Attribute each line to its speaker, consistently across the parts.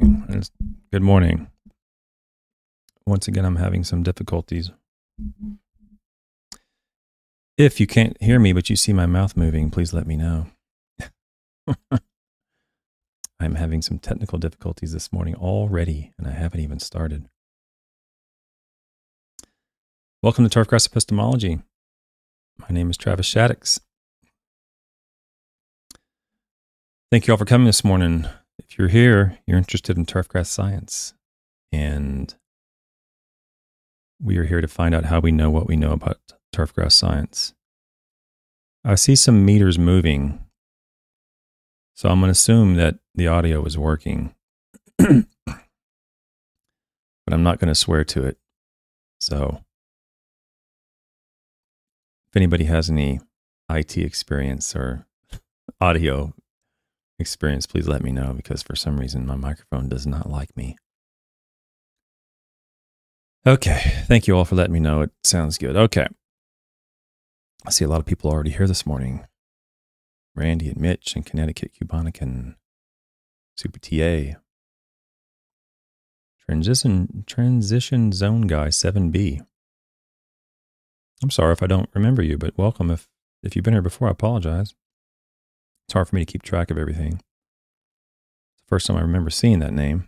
Speaker 1: Good morning. Once again, I'm having some difficulties. If you can't hear me, but you see my mouth moving, please let me know. I'm having some technical difficulties this morning already, and I haven't even started. Welcome to Turfgrass Epistemology. My name is Travis Shaddox. Thank you all for coming this morning. If you're here, you're interested in turfgrass science. And we are here to find out how we know what we know about turfgrass science. I see some meters moving. So I'm going to assume that the audio is working. but I'm not going to swear to it. So if anybody has any IT experience or audio experience, please let me know because for some reason my microphone does not like me. Okay. Thank you all for letting me know. It sounds good. Okay. I see a lot of people already here this morning. Randy and Mitch and Connecticut Cubonic and Super TA. Transition Transition Zone Guy 7B. I'm sorry if I don't remember you, but welcome. If if you've been here before, I apologize. It's hard for me to keep track of everything. It's the first time I remember seeing that name.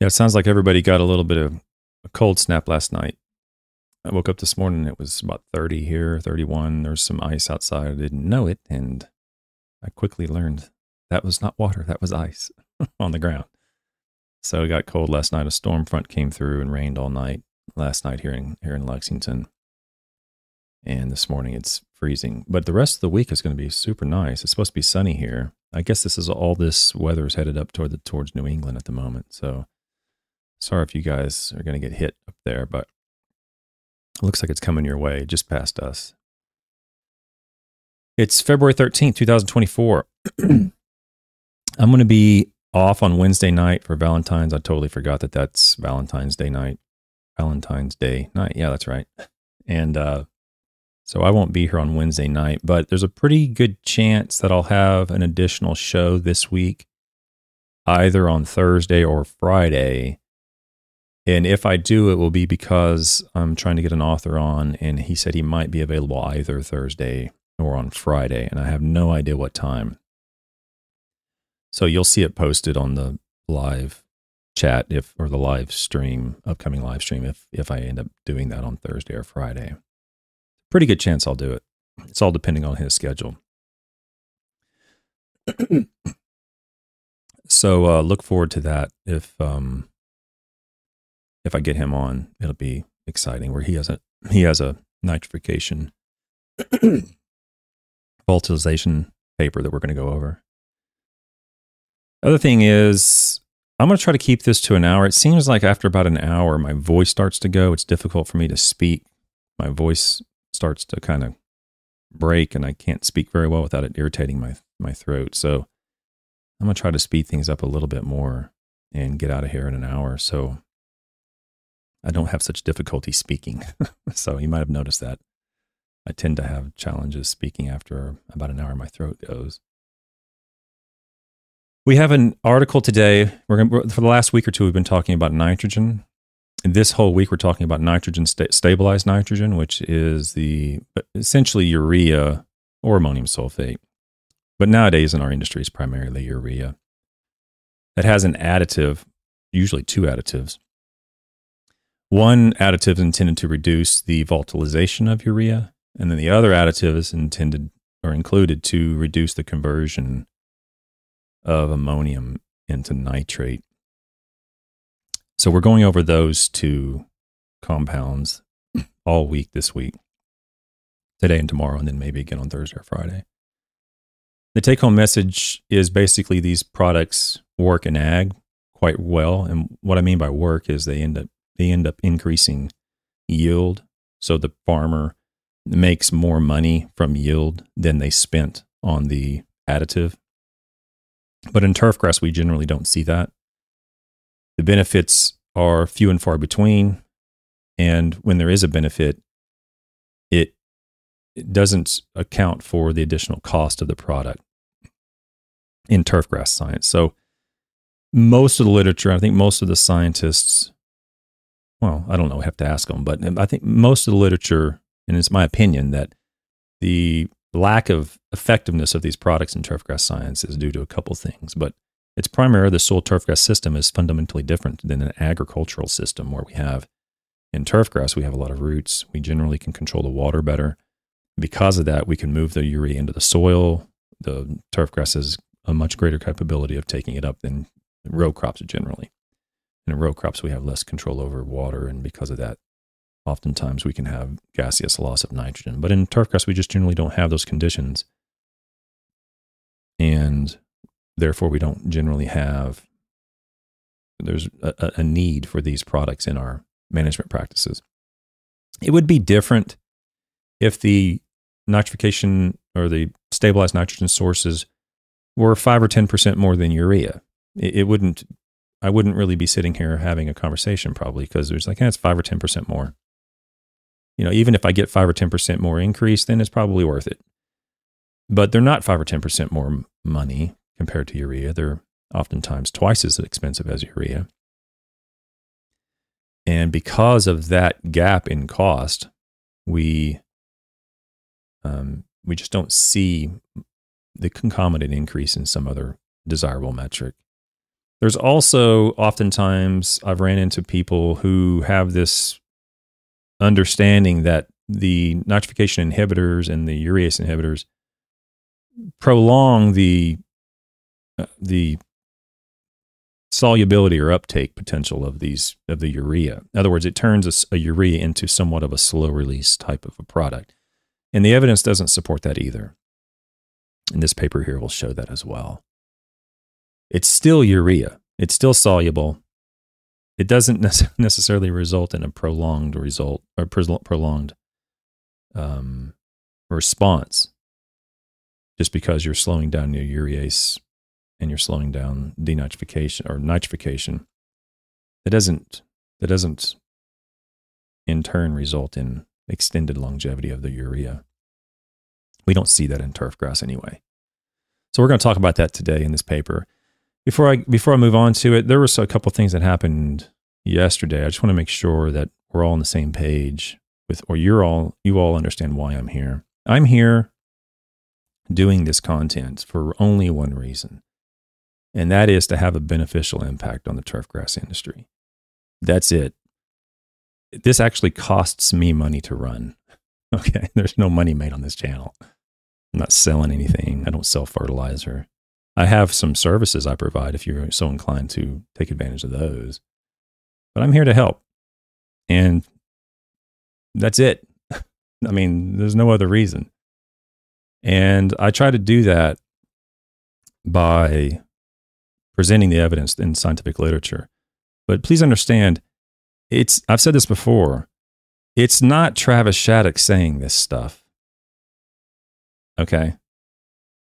Speaker 1: Yeah, it sounds like everybody got a little bit of a cold snap last night. I woke up this morning, it was about 30 here, 31. There's some ice outside. I didn't know it. And I quickly learned that was not water, that was ice on the ground. So it got cold last night. A storm front came through and rained all night last night here in, here in Lexington and this morning it's freezing. But the rest of the week is going to be super nice. It's supposed to be sunny here. I guess this is all this weather is headed up toward the towards New England at the moment. So sorry if you guys are going to get hit up there, but it looks like it's coming your way just past us. It's February 13th, 2024. I'm going to be off on Wednesday night for Valentine's. I totally forgot that that's Valentine's Day night. Valentine's Day night. Yeah, that's right. And uh, so I won't be here on Wednesday night, but there's a pretty good chance that I'll have an additional show this week, either on Thursday or Friday. And if I do, it will be because I'm trying to get an author on, and he said he might be available either Thursday or on Friday, and I have no idea what time. So you'll see it posted on the live chat if or the live stream, upcoming live stream if if I end up doing that on Thursday or Friday pretty good chance I'll do it. It's all depending on his schedule. so uh, look forward to that. If um, if I get him on, it'll be exciting. Where he has a he has a nitrification volatilization paper that we're going to go over. Other thing is, I'm going to try to keep this to an hour. It seems like after about an hour, my voice starts to go. It's difficult for me to speak. My voice starts to kind of break and I can't speak very well without it irritating my my throat. So I'm going to try to speed things up a little bit more and get out of here in an hour so I don't have such difficulty speaking. so you might have noticed that. I tend to have challenges speaking after about an hour my throat goes. We have an article today. We're going for the last week or two we've been talking about nitrogen this whole week we're talking about nitrogen sta- stabilized nitrogen which is the essentially urea or ammonium sulfate. But nowadays in our industry it's primarily urea. That has an additive usually two additives. One additive is intended to reduce the volatilization of urea and then the other additive is intended or included to reduce the conversion of ammonium into nitrate so we're going over those two compounds all week this week, today and tomorrow, and then maybe again on Thursday or Friday. The take home message is basically these products work in ag quite well. And what I mean by work is they end up they end up increasing yield. So the farmer makes more money from yield than they spent on the additive. But in turfgrass, we generally don't see that. The benefits are few and far between. And when there is a benefit, it, it doesn't account for the additional cost of the product. in turfgrass science. So most of the literature, I think most of the scientists, well, I don't know, have to ask them, but I think most of the literature, and it's my opinion that the lack of effectiveness of these products in turfgrass science is due to a couple things, but it's primarily the soil turfgrass system is fundamentally different than an agricultural system where we have in turfgrass we have a lot of roots. We generally can control the water better. Because of that, we can move the urea into the soil. The turfgrass has a much greater capability of taking it up than row crops generally. In row crops, we have less control over water, and because of that, oftentimes we can have gaseous loss of nitrogen. But in turfgrass, we just generally don't have those conditions. And therefore, we don't generally have, there's a, a need for these products in our management practices. It would be different if the nitrification or the stabilized nitrogen sources were 5 or 10% more than urea. It, it wouldn't, I wouldn't really be sitting here having a conversation probably because there's like, eh, it's 5 or 10% more you know, even if I get five or 10% more increase, then it's probably worth it. But they're not five or 10% more money compared to urea. They're oftentimes twice as expensive as urea. And because of that gap in cost, we um, we just don't see the concomitant increase in some other desirable metric. There's also oftentimes I've ran into people who have this understanding that the nitrification inhibitors and the urease inhibitors prolong the the solubility or uptake potential of these of the urea. In other words, it turns a, a, urea into somewhat of a slow release type of a product, and the evidence doesn't support that either. And this paper here will show that as well. It's still urea. It's still soluble it doesn't necessarily result in a prolonged result or prolonged um, response just because you're slowing down your urease and you're slowing down denitrification or nitrification. It doesn't that doesn't in turn result in extended longevity of the urea. We don't see that in turf grass anyway. So we're going to talk about that today in this paper. Before I before I move on to it, there was a couple things that happened yesterday. I just want to make sure that we're all on the same page with, or you're all you all understand why I'm here. I'm here doing this content for only one reason, and that is to have a beneficial impact on the turfgrass industry. That's it. This actually costs me money to run. Okay, there's no money made on this channel. I'm not selling anything. I don't sell fertilizer. I have some services I provide if you're so inclined to take advantage of those. But I'm here to help. And that's it. I mean, there's no other reason. And I try to do that by presenting the evidence in scientific literature. But please understand, it's I've said this before. It's not Travis Shaddox saying this stuff. Okay?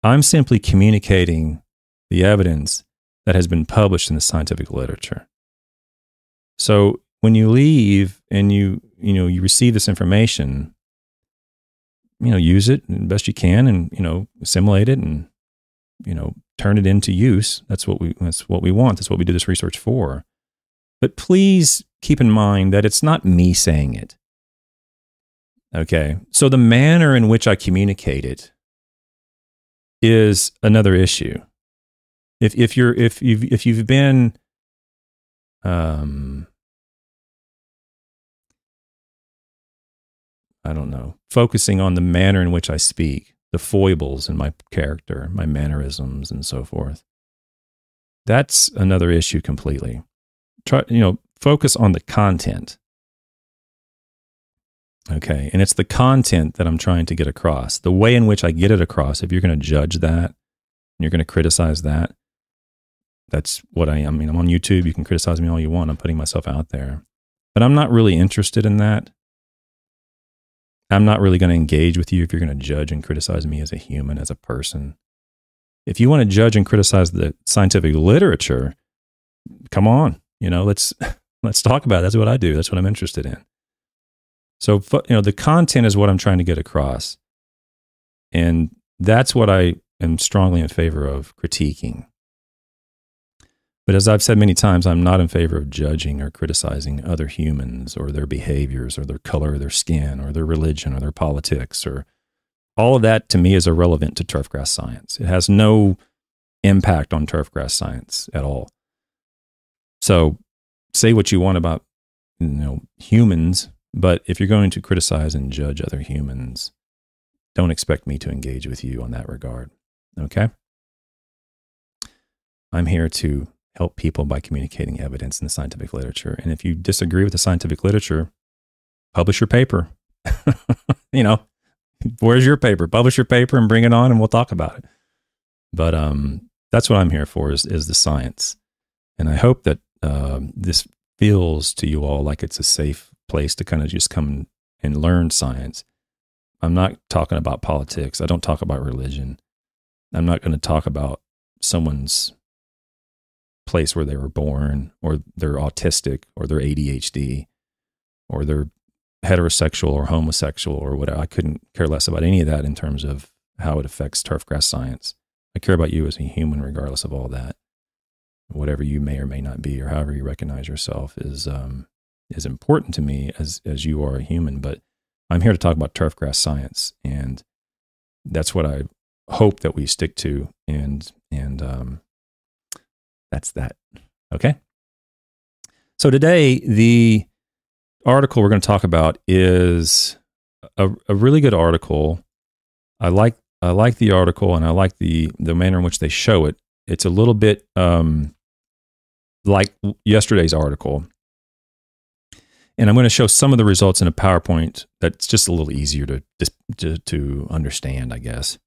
Speaker 1: I'm simply communicating the evidence that has been published in the scientific literature. So when you leave and you you know you receive this information, you know use it best you can and you know assimilate it and you know turn it into use. That's what we that's what we want. That's what we do this research for. But please keep in mind that it's not me saying it. Okay. So the manner in which I communicate it is another issue. If if you're if you've if you've been um I don't know, focusing on the manner in which I speak, the foibles in my character, my mannerisms and so forth. That's another issue completely. Try, you know, focus on the content. Okay. And it's the content that I'm trying to get across. The way in which I get it across, if you're going to judge that and you're going to criticize that, that's what I. I mean, I'm on YouTube. You can criticize me all you want. I'm putting myself out there. But I'm not really interested in that. I'm not really going to engage with you if you're going to judge and criticize me as a human, as a person. If you want to judge and criticize the scientific literature, come on, you know, let's let's talk about it. That's what I do. That's what I'm interested in. So, you know, the content is what I'm trying to get across. And that's what I am strongly in favor of critiquing. But as I've said many times, I'm not in favor of judging or criticizing other humans or their behaviors or their color of their skin or their religion or their politics or all of that to me is irrelevant to turfgrass science. It has no impact on turfgrass science at all. So say what you want about you know humans, but if you're going to criticize and judge other humans, don't expect me to engage with you on that regard. Okay? I'm here to help people by communicating evidence in the scientific literature. And if you disagree with the scientific literature, publish your paper. you know, where's your paper? Publish your paper and bring it on and we'll talk about it. But um, that's what I'm here for is, is the science. And I hope that uh, this feels to you all like it's a safe place to kind of just come and learn science. I'm not talking about politics. I don't talk about religion. I'm not going to talk about someone's place where they were born or they're autistic or they're ADHD or they're heterosexual or homosexual or whatever. I couldn't care less about any of that in terms of how it affects turfgrass science. I care about you as a human, regardless of all that. Whatever you may or may not be, or however you recognize yourself, is um, is important to me as as you are a human. But I'm here to talk about turfgrass science, and that's what I hope that we stick to. And and um, that's that. Okay. So today, the article we're going to talk about is a, a really good article. I like I like the article and I like the the manner in which they show it. It's a little bit um, like yesterday's article, and I'm going to show some of the results in a PowerPoint that's just a little easier to to, to understand, I guess.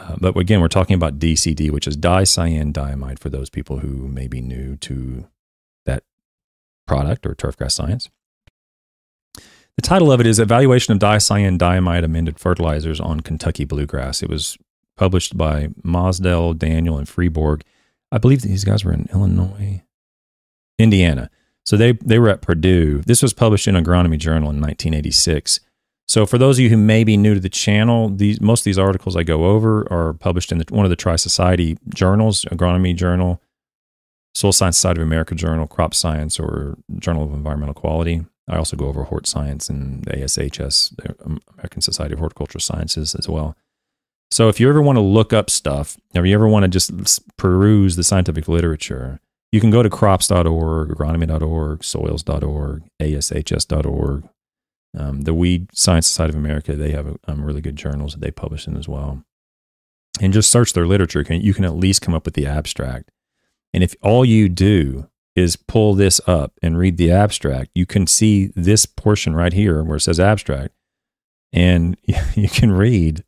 Speaker 1: Uh, but again, we're talking about DCD, which is dicyandiamide for those people who may be new to that product or turfgrass science. The title of it is Evaluation of Dicyandiamide Amended Fertilizers on Kentucky Bluegrass. It was published by Mosdell, Daniel, and Freeborg. I believe these guys were in Illinois, Indiana. So they, they were at Purdue. This was published in Agronomy Journal in 1986. So for those of you who may be new to the channel, these most of these articles I go over are published in the, one of the Tri Society journals, Agronomy Journal, Soil Science Society of America Journal, Crop Science, or Journal of Environmental Quality. I also go over Hort Science and ASHS, the um, American Society of Horticultural Sciences, as well. So if you ever want to look up stuff, or you ever want to just peruse the scientific literature, you can go to crops.org, agronomy.org, soils.org, ashs.org, um, the Weed Science Society of America, they have um, really good journals that they publish in as well. And just search their literature. You can at least come up with the abstract. And if all you do is pull this up and read the abstract, you can see this portion right here where it says abstract. And you can read,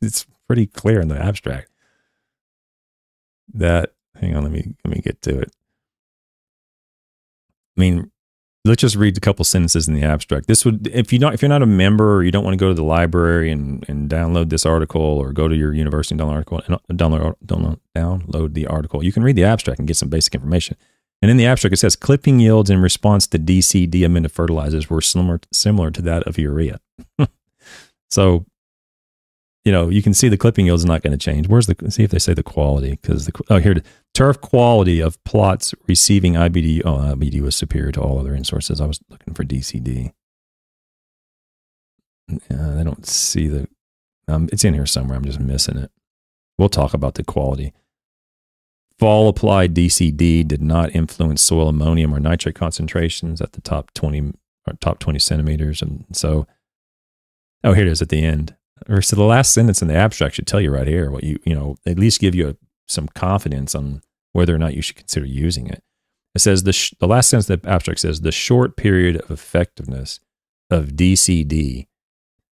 Speaker 1: it's pretty clear in the abstract that, hang on, let me, let me get to it. I mean, let's just read a couple sentences in the abstract. This would, if you not, if you're not a member or you don't want to go to the library and, and download this article or go to your university and download article and download, download download the article, you can read the abstract and get some basic information. And in the abstract, it says clipping yields in response to DCD amended fertilizers were similar similar to that of urea. so you know, you can see the clipping yield is not going to change. Where's the, see if they say the quality, because the, oh, here, turf quality of plots receiving IBD, oh, IBD was superior to all other in sources. I was looking for DCD. Uh, I don't see the, um, it's in here somewhere. I'm just missing it. We'll talk about the quality. Fall applied DCD did not influence soil ammonium or nitrate concentrations at the top 20 or top 20 centimeters. And so, oh, here it is at the end or so the last sentence in the abstract should tell you right here what you you know at least give you a, some confidence on whether or not you should consider using it. It says the sh- the last sentence of the abstract says the short period of effectiveness of DCD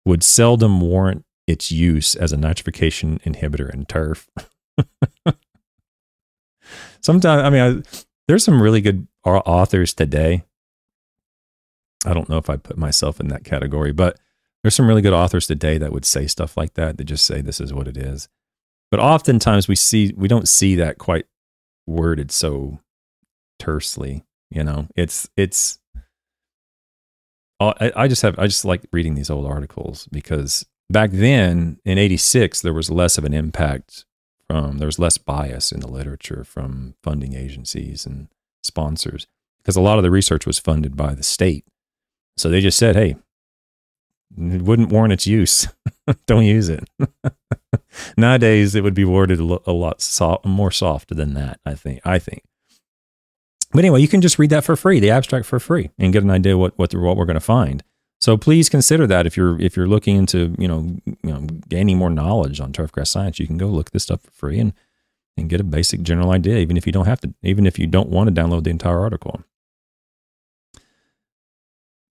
Speaker 1: would seldom warrant its use as a nitrification inhibitor in turf. Sometimes, I mean, I, there's some really good authors today. I don't know if I put myself in that category, but there's some really good authors today that would say stuff like that. That just say this is what it is. But oftentimes we see we don't see that quite worded so tersely. You know, it's it's. Uh, I, I just have I just like reading these old articles because back then in 86, there was less of an impact from, there was less bias in the literature from funding agencies and sponsors because a lot of the research was funded by the state. So they just said, hey, it wouldn't warrant its use. Don't use it. Nowadays, it would be worded a lot soft, more soft than that. I think. I think. But anyway, you can just read that for free, the abstract for free, and get an idea what what, what we're going to find. So please consider that if you're if you're looking into you know, you know gaining more knowledge on turfgrass science, you can go look this stuff for free and and get a basic general idea, even if you don't have to, even if you don't want to download the entire article.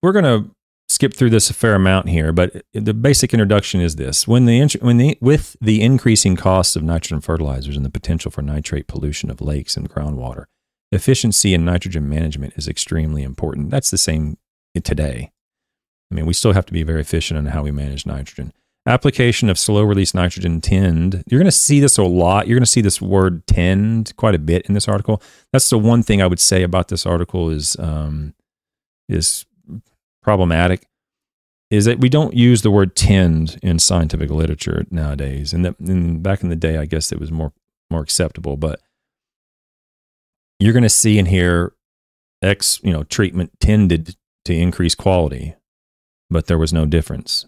Speaker 1: We're going to skip through this a fair amount here, but the basic introduction is this: when the when the with the increasing costs of nitrogen fertilizers and the potential for nitrate pollution of lakes and groundwater, efficiency in nitrogen management is extremely important. That's the same today. I mean, we still have to be very efficient in how we manage nitrogen. Application of slow release nitrogen tend. You're going to see this a lot. You're going to see this word tend quite a bit in this article. That's the one thing I would say about this article is um, is problematic is that we don't use the word tend in scientific literature nowadays. And, that, and back in the day, I guess it was more more acceptable. But you're going to see in here X, you know, treatment tended to increase quality, but there was no difference.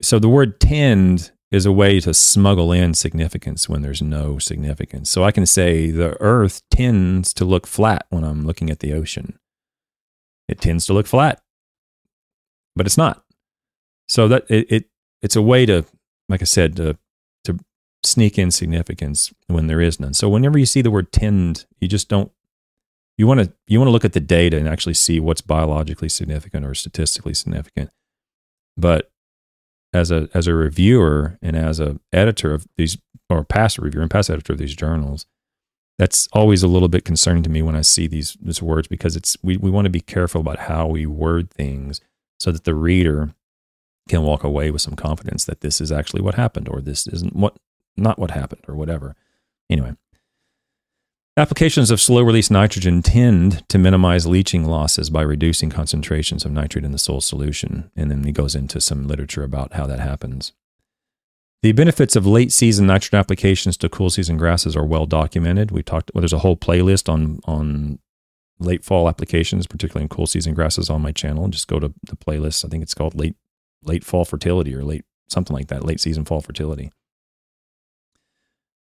Speaker 1: So the word tend is a way to smuggle in significance when there's no significance. So I can say the earth tends to look flat when I'm looking at the ocean. It tends to look flat but it's not. So that it, it it's a way to, like I said, to to sneak in significance when there is none. So whenever you see the word tend, you just don't you want to you want to look at the data and actually see what's biologically significant or statistically significant. But as a as a reviewer and as a editor of these or past reviewer and past editor of these journals, that's always a little bit concerning to me when I see these these words because it's we, we want to be careful about how we word things so that the reader can walk away with some confidence that this is actually what happened or this isn't what not what happened or whatever. Anyway, applications of slow release nitrogen tend to minimize leaching losses by reducing concentrations of nitrate in the soil solution. And then he goes into some literature about how that happens. The benefits of late season nitrogen applications to cool season grasses are well documented. We talked well, there's a whole playlist on on late fall applications, particularly in cool season grasses on my channel. Just go to the playlist. I think it's called late late fall fertility or late something like that, late season fall fertility.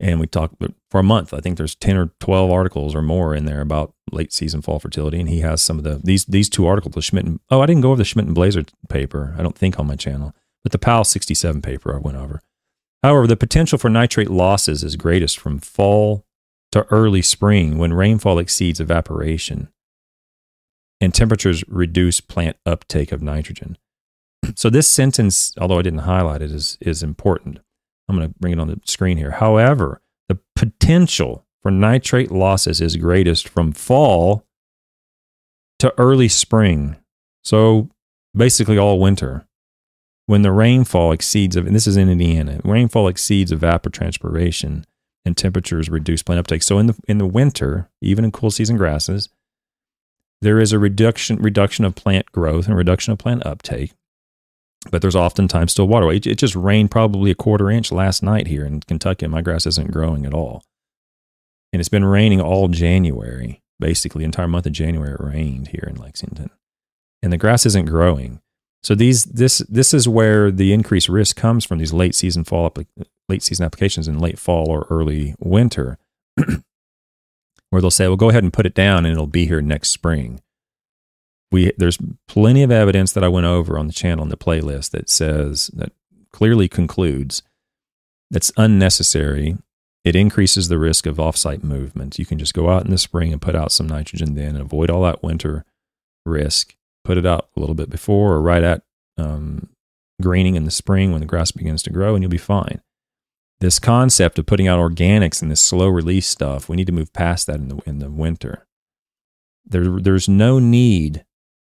Speaker 1: And we talked for a month. I think there's 10 or 12 articles or more in there about late season fall fertility. And he has some of the these these two articles, the Schmidt and, oh, I didn't go over the Schmidt and Blaser paper, I don't think on my channel, but the Powell 67 paper I went over. However, the potential for nitrate losses is greatest from fall to early spring when rainfall exceeds evaporation and temperatures reduce plant uptake of nitrogen. So this sentence, although I didn't highlight it, is, is important. I'm going to bring it on the screen here. However, the potential for nitrate losses is greatest from fall to early spring. So basically all winter. When the rainfall exceeds, and this is in Indiana, rainfall exceeds evapotranspiration and temperatures reduce plant uptake. So in the in the winter, even in cool season grasses, there is a reduction reduction of plant growth and reduction of plant uptake. But there's oftentimes still water. It, it just rained probably a quarter inch last night here in Kentucky. My grass isn't growing at all, and it's been raining all January. Basically, entire month of January it rained here in Lexington, and the grass isn't growing. So these this this is where the increased risk comes from these late season fall late season applications in late fall or early winter, where they'll say, "Well, go ahead and put it down, and it'll be here next spring." We there's plenty of evidence that I went over on the channel in the playlist that says that clearly concludes that's unnecessary. It increases the risk of offsite movement. You can just go out in the spring and put out some nitrogen then and avoid all that winter risk. Put it out a little bit before or right at um, greening in the spring when the grass begins to grow, and you'll be fine this concept of putting out organics and this slow release stuff, we need to move past that in the in the winter. There, there's no need,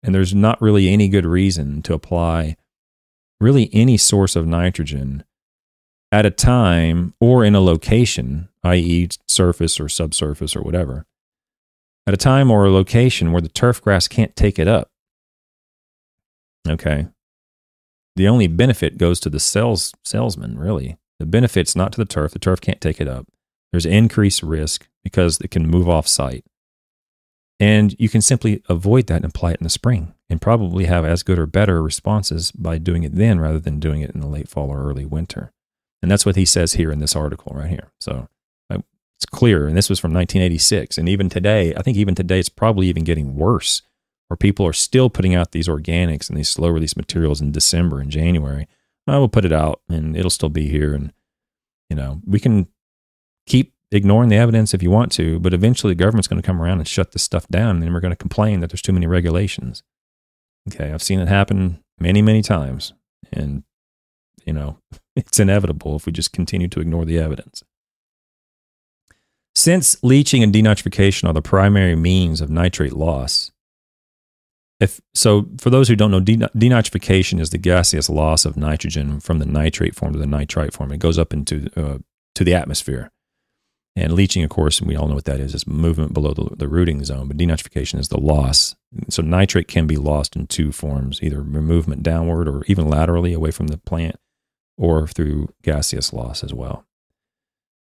Speaker 1: and there's not really any good reason to apply really any source of nitrogen at a time or in a location, i.e., surface or subsurface or whatever, at a time or a location where the turf grass can't take it up. Okay. the only benefit goes to the sales salesman, really. The benefit's not to the turf. The turf can't take it up. There's increased risk because it can move off site. And you can simply avoid that and apply it in the spring and probably have as good or better responses by doing it then rather than doing it in the late fall or early winter. And that's what he says here in this article right here. So it's clear. And this was from 1986. And even today, I think even today, it's probably even getting worse where people are still putting out these organics and these slow release materials in December and January. I will put it out and it'll still be here. And, you know, we can keep ignoring the evidence if you want to, but eventually the government's going to come around and shut this stuff down and we're going to complain that there's too many regulations. Okay. I've seen it happen many, many times. And, you know, it's inevitable if we just continue to ignore the evidence. Since leaching and denitrification are the primary means of nitrate loss, if so, for those who don't know, denitrification is the gaseous loss of nitrogen from the nitrate form to the nitrite form. It goes up into uh, to the atmosphere. And leaching, of course, we all know what that is. It's movement below the, the rooting zone, but denitrification is the loss. So nitrate can be lost in two forms, either movement downward or even laterally away from the plant, or through gaseous loss as well.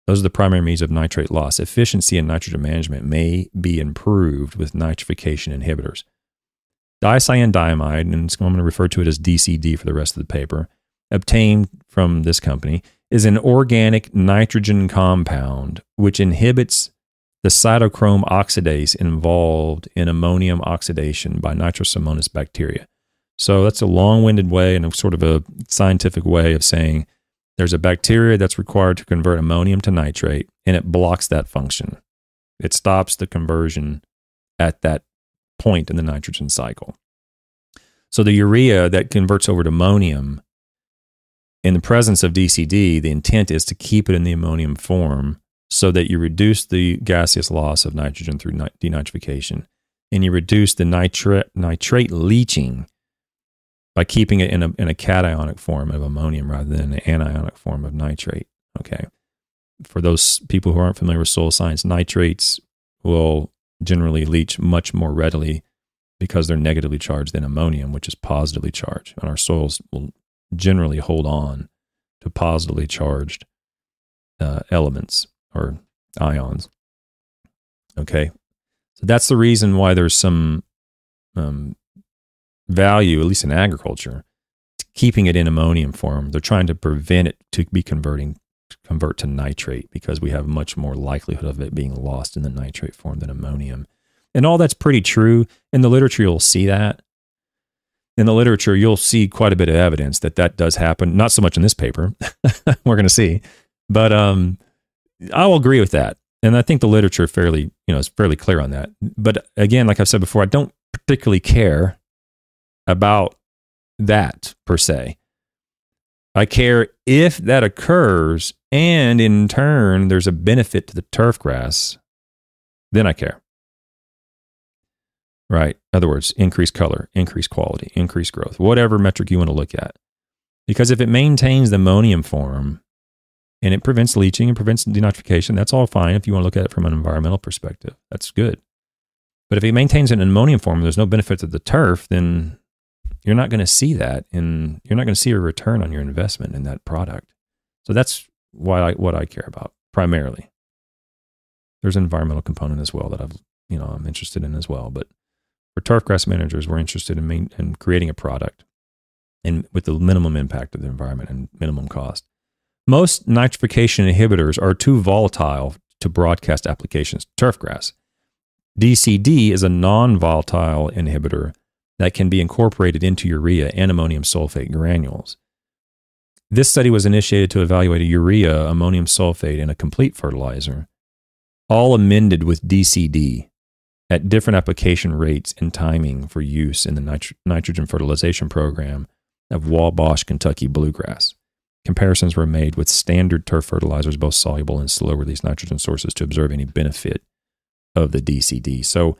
Speaker 1: Those are the primary means of nitrate loss. Efficiency in nitrogen management may be improved with nitrification inhibitors. Dicyandiamide, and I'm going to refer to it as DCD for the rest of the paper, obtained from this company, is an organic nitrogen compound which inhibits the cytochrome oxidase involved in ammonium oxidation by Nitrosomonas bacteria. So that's a long winded way and a sort of a scientific way of saying there's a bacteria that's required to convert ammonium to nitrate, and it blocks that function. It stops the conversion at that point in the nitrogen cycle. So the urea that converts over to ammonium, in the presence of DCD, the intent is to keep it in the ammonium form so that you reduce the gaseous loss of nitrogen through denitrification and you reduce the nitrate, nitrate leaching by keeping it in a, in a cationic form of ammonium rather than an anionic form of nitrate. Okay. For those people who aren't familiar with soil science, nitrates will generally leach much more readily because they're negatively charged than ammonium, which is positively charged. And our soils will generally hold on to positively charged uh, elements or ions. Okay. So that's the reason why there's some um, value, at least in agriculture, keeping it in ammonium form. They're trying to prevent it to be converting convert to nitrate because we have much more likelihood of it being lost in the nitrate form than ammonium. And all that's pretty true. In the literature, you'll see that. In the literature, you'll see quite a bit of evidence that that does happen. Not so much in this paper, we're going to see, but um, I will agree with that. And I think the literature fairly, you know, is fairly clear on that. But again, like I've said before, I don't particularly care about that per se. I care if that occurs and in turn there's a benefit to the turf grass, then I care. Right? In other words, increase color, increase quality, increase growth, whatever metric you want to look at. Because if it maintains the ammonium form and it prevents leaching and prevents denitrification, that's all fine if you want to look at it from an environmental perspective. That's good. But if it maintains an ammonium form and there's no benefit to the turf, then you're not going to see that and you're not going to see a return on your investment in that product. So that's why I, what I care about primarily. There's an environmental component as well that I've, you know, I'm interested in as well. But for turf grass managers, we're interested in, main, in creating a product and with the minimum impact of the environment and minimum cost. Most nitrification inhibitors are too volatile to broadcast applications. Turf grass. DCD is a non volatile inhibitor that can be incorporated into urea and ammonium sulfate granules. This study was initiated to evaluate a urea ammonium sulfate in a complete fertilizer, all amended with DCD at different application rates and timing for use in the nitro- nitrogen fertilization program of Wabash, Kentucky bluegrass. Comparisons were made with standard turf fertilizers, both soluble and slow release nitrogen sources, to observe any benefit of the DCD. So,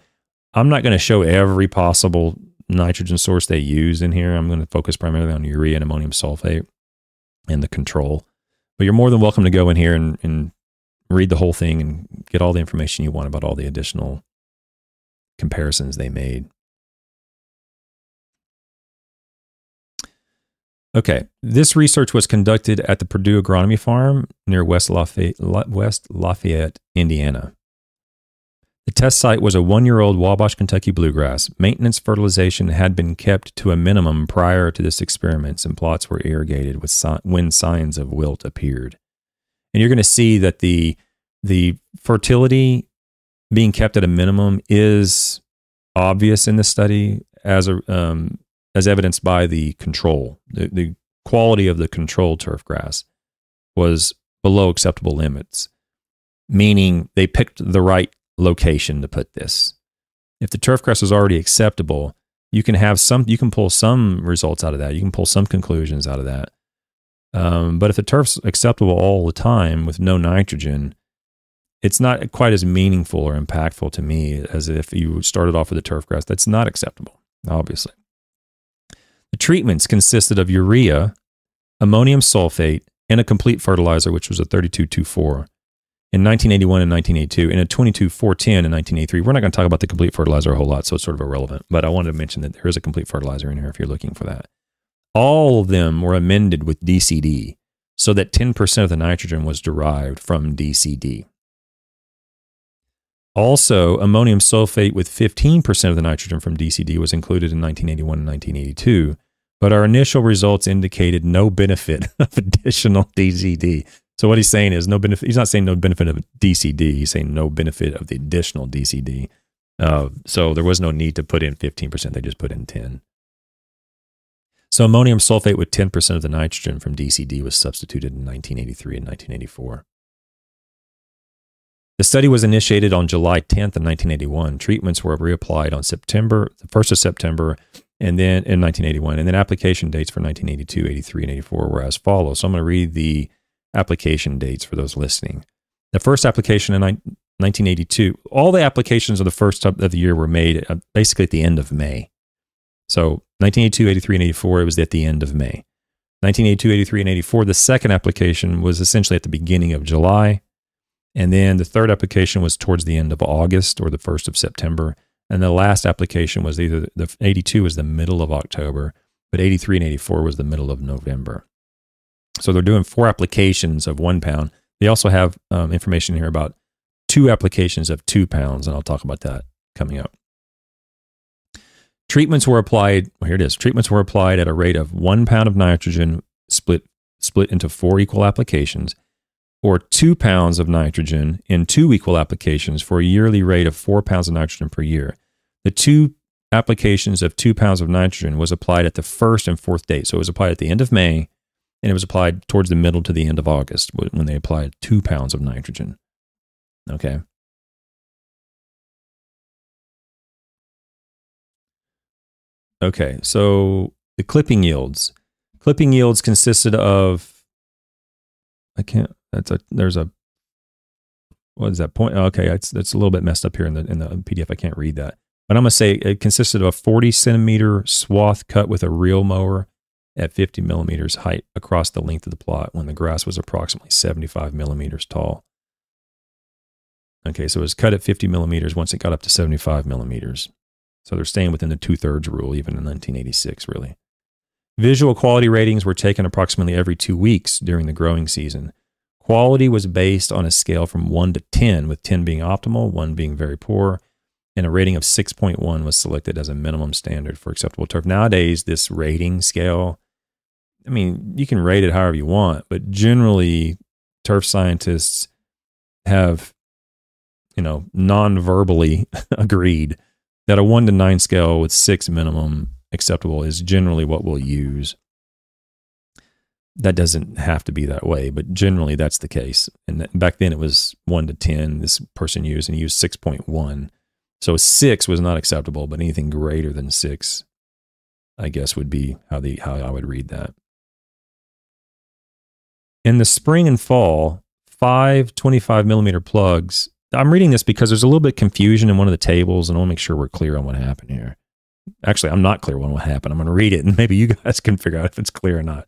Speaker 1: I'm not going to show every possible nitrogen source they use in here. I'm going to focus primarily on urea and ammonium sulfate and the control. But you're more than welcome to go in here and, and read the whole thing and get all the information you want about all the additional comparisons they made. Okay, this research was conducted at the Purdue Agronomy Farm near West Lafayette, West Lafayette, Indiana. The test site was a one year old Wabash, Kentucky bluegrass. Maintenance fertilization had been kept to a minimum prior to this experiment, and plots were irrigated si- when signs of wilt appeared. And you're going to see that the, the fertility being kept at a minimum is obvious in the study as, a, um, as evidenced by the control. The, the quality of the control turf grass was below acceptable limits, meaning they picked the right location to put this. If the turf grass is already acceptable, you can have some, you can pull some results out of that. You can pull some conclusions out of that. Um, but if the turf's acceptable all the time with no nitrogen, it's not quite as meaningful or impactful to me as if you started off with a turf grass that's not acceptable, obviously. The treatments consisted of urea, ammonium sulfate, and a complete fertilizer, which was a 3224 in 1981 and 1982, and a 22410 in 1983. We're not going to talk about the complete fertilizer a whole lot, so it's sort of irrelevant, but I wanted to mention that there is a complete fertilizer in here if you're looking for that. All of them were amended with DCD so that 10% of the nitrogen was derived from DCD. Also, ammonium sulfate with 15% of the nitrogen from DCD was included in 1981 and 1982, but our initial results indicated no benefit of additional DCD. So what he's saying is no benefit. He's not saying no benefit of DCD. He's saying no benefit of the additional DCD. Uh, so there was no need to put in 15%. They just put in 10. So ammonium sulfate with 10% of the nitrogen from DCD was substituted in 1983 and 1984. The study was initiated on July 10th of 1981. Treatments were reapplied on September, the 1st of September, and then in 1981. And then application dates for 1982, 83, and 84 were as follows. So I'm going to read the application dates for those listening. The first application in 1982, all the applications of the first of the year were made uh, basically at the end of May. So 1982, 83, and 84, it was at the end of May. 1982, 83, and 84, the second application was essentially at the beginning of July. And then the third application was towards the end of August or the 1st of September. And the last application was either the 82 was the middle of October, but 83 and 84 was the middle of November. So they're doing four applications of one pound. They also have um, information here about two applications of two pounds, and I'll talk about that coming up. Treatments were applied. Well, here it is. Treatments were applied at a rate of one pound of nitrogen split split into four equal applications or two pounds of nitrogen in two equal applications for a yearly rate of four pounds of nitrogen per year. The two applications of two pounds of nitrogen was applied at the first and fourth date. So it was applied at the end of May and it was applied towards the middle to the end of August when they applied two pounds of nitrogen. Okay. Okay, so the clipping yields. Clipping yields consisted of I can't that's a there's a what is that point? Okay, it's it's a little bit messed up here in the in the PDF. I can't read that, but I'm gonna say it consisted of a 40 centimeter swath cut with a reel mower at 50 millimeters height across the length of the plot when the grass was approximately 75 millimeters tall. Okay, so it was cut at 50 millimeters once it got up to 75 millimeters. So they're staying within the two thirds rule, even in 1986, really. Visual quality ratings were taken approximately every two weeks during the growing season. Quality was based on a scale from 1 to 10, with 10 being optimal, 1 being very poor, and a rating of 6.1 was selected as a minimum standard for acceptable turf. Nowadays, this rating scale, I mean, you can rate it however you want, but generally, turf scientists have, you know, non verbally agreed that a 1 to 9 scale with 6 minimum acceptable is generally what we'll use that doesn't have to be that way, but generally that's the case. And back then it was one to 10, this person used, and he used 6.1. So six was not acceptable, but anything greater than six, I guess, would be how, the, how I would read that. In the spring and fall, five 25 millimeter plugs. I'm reading this because there's a little bit confusion in one of the tables, and I want to make sure we're clear on what happened here. Actually, I'm not clear on what happened. I'm going to read it, and maybe you guys can figure out if it's clear or not.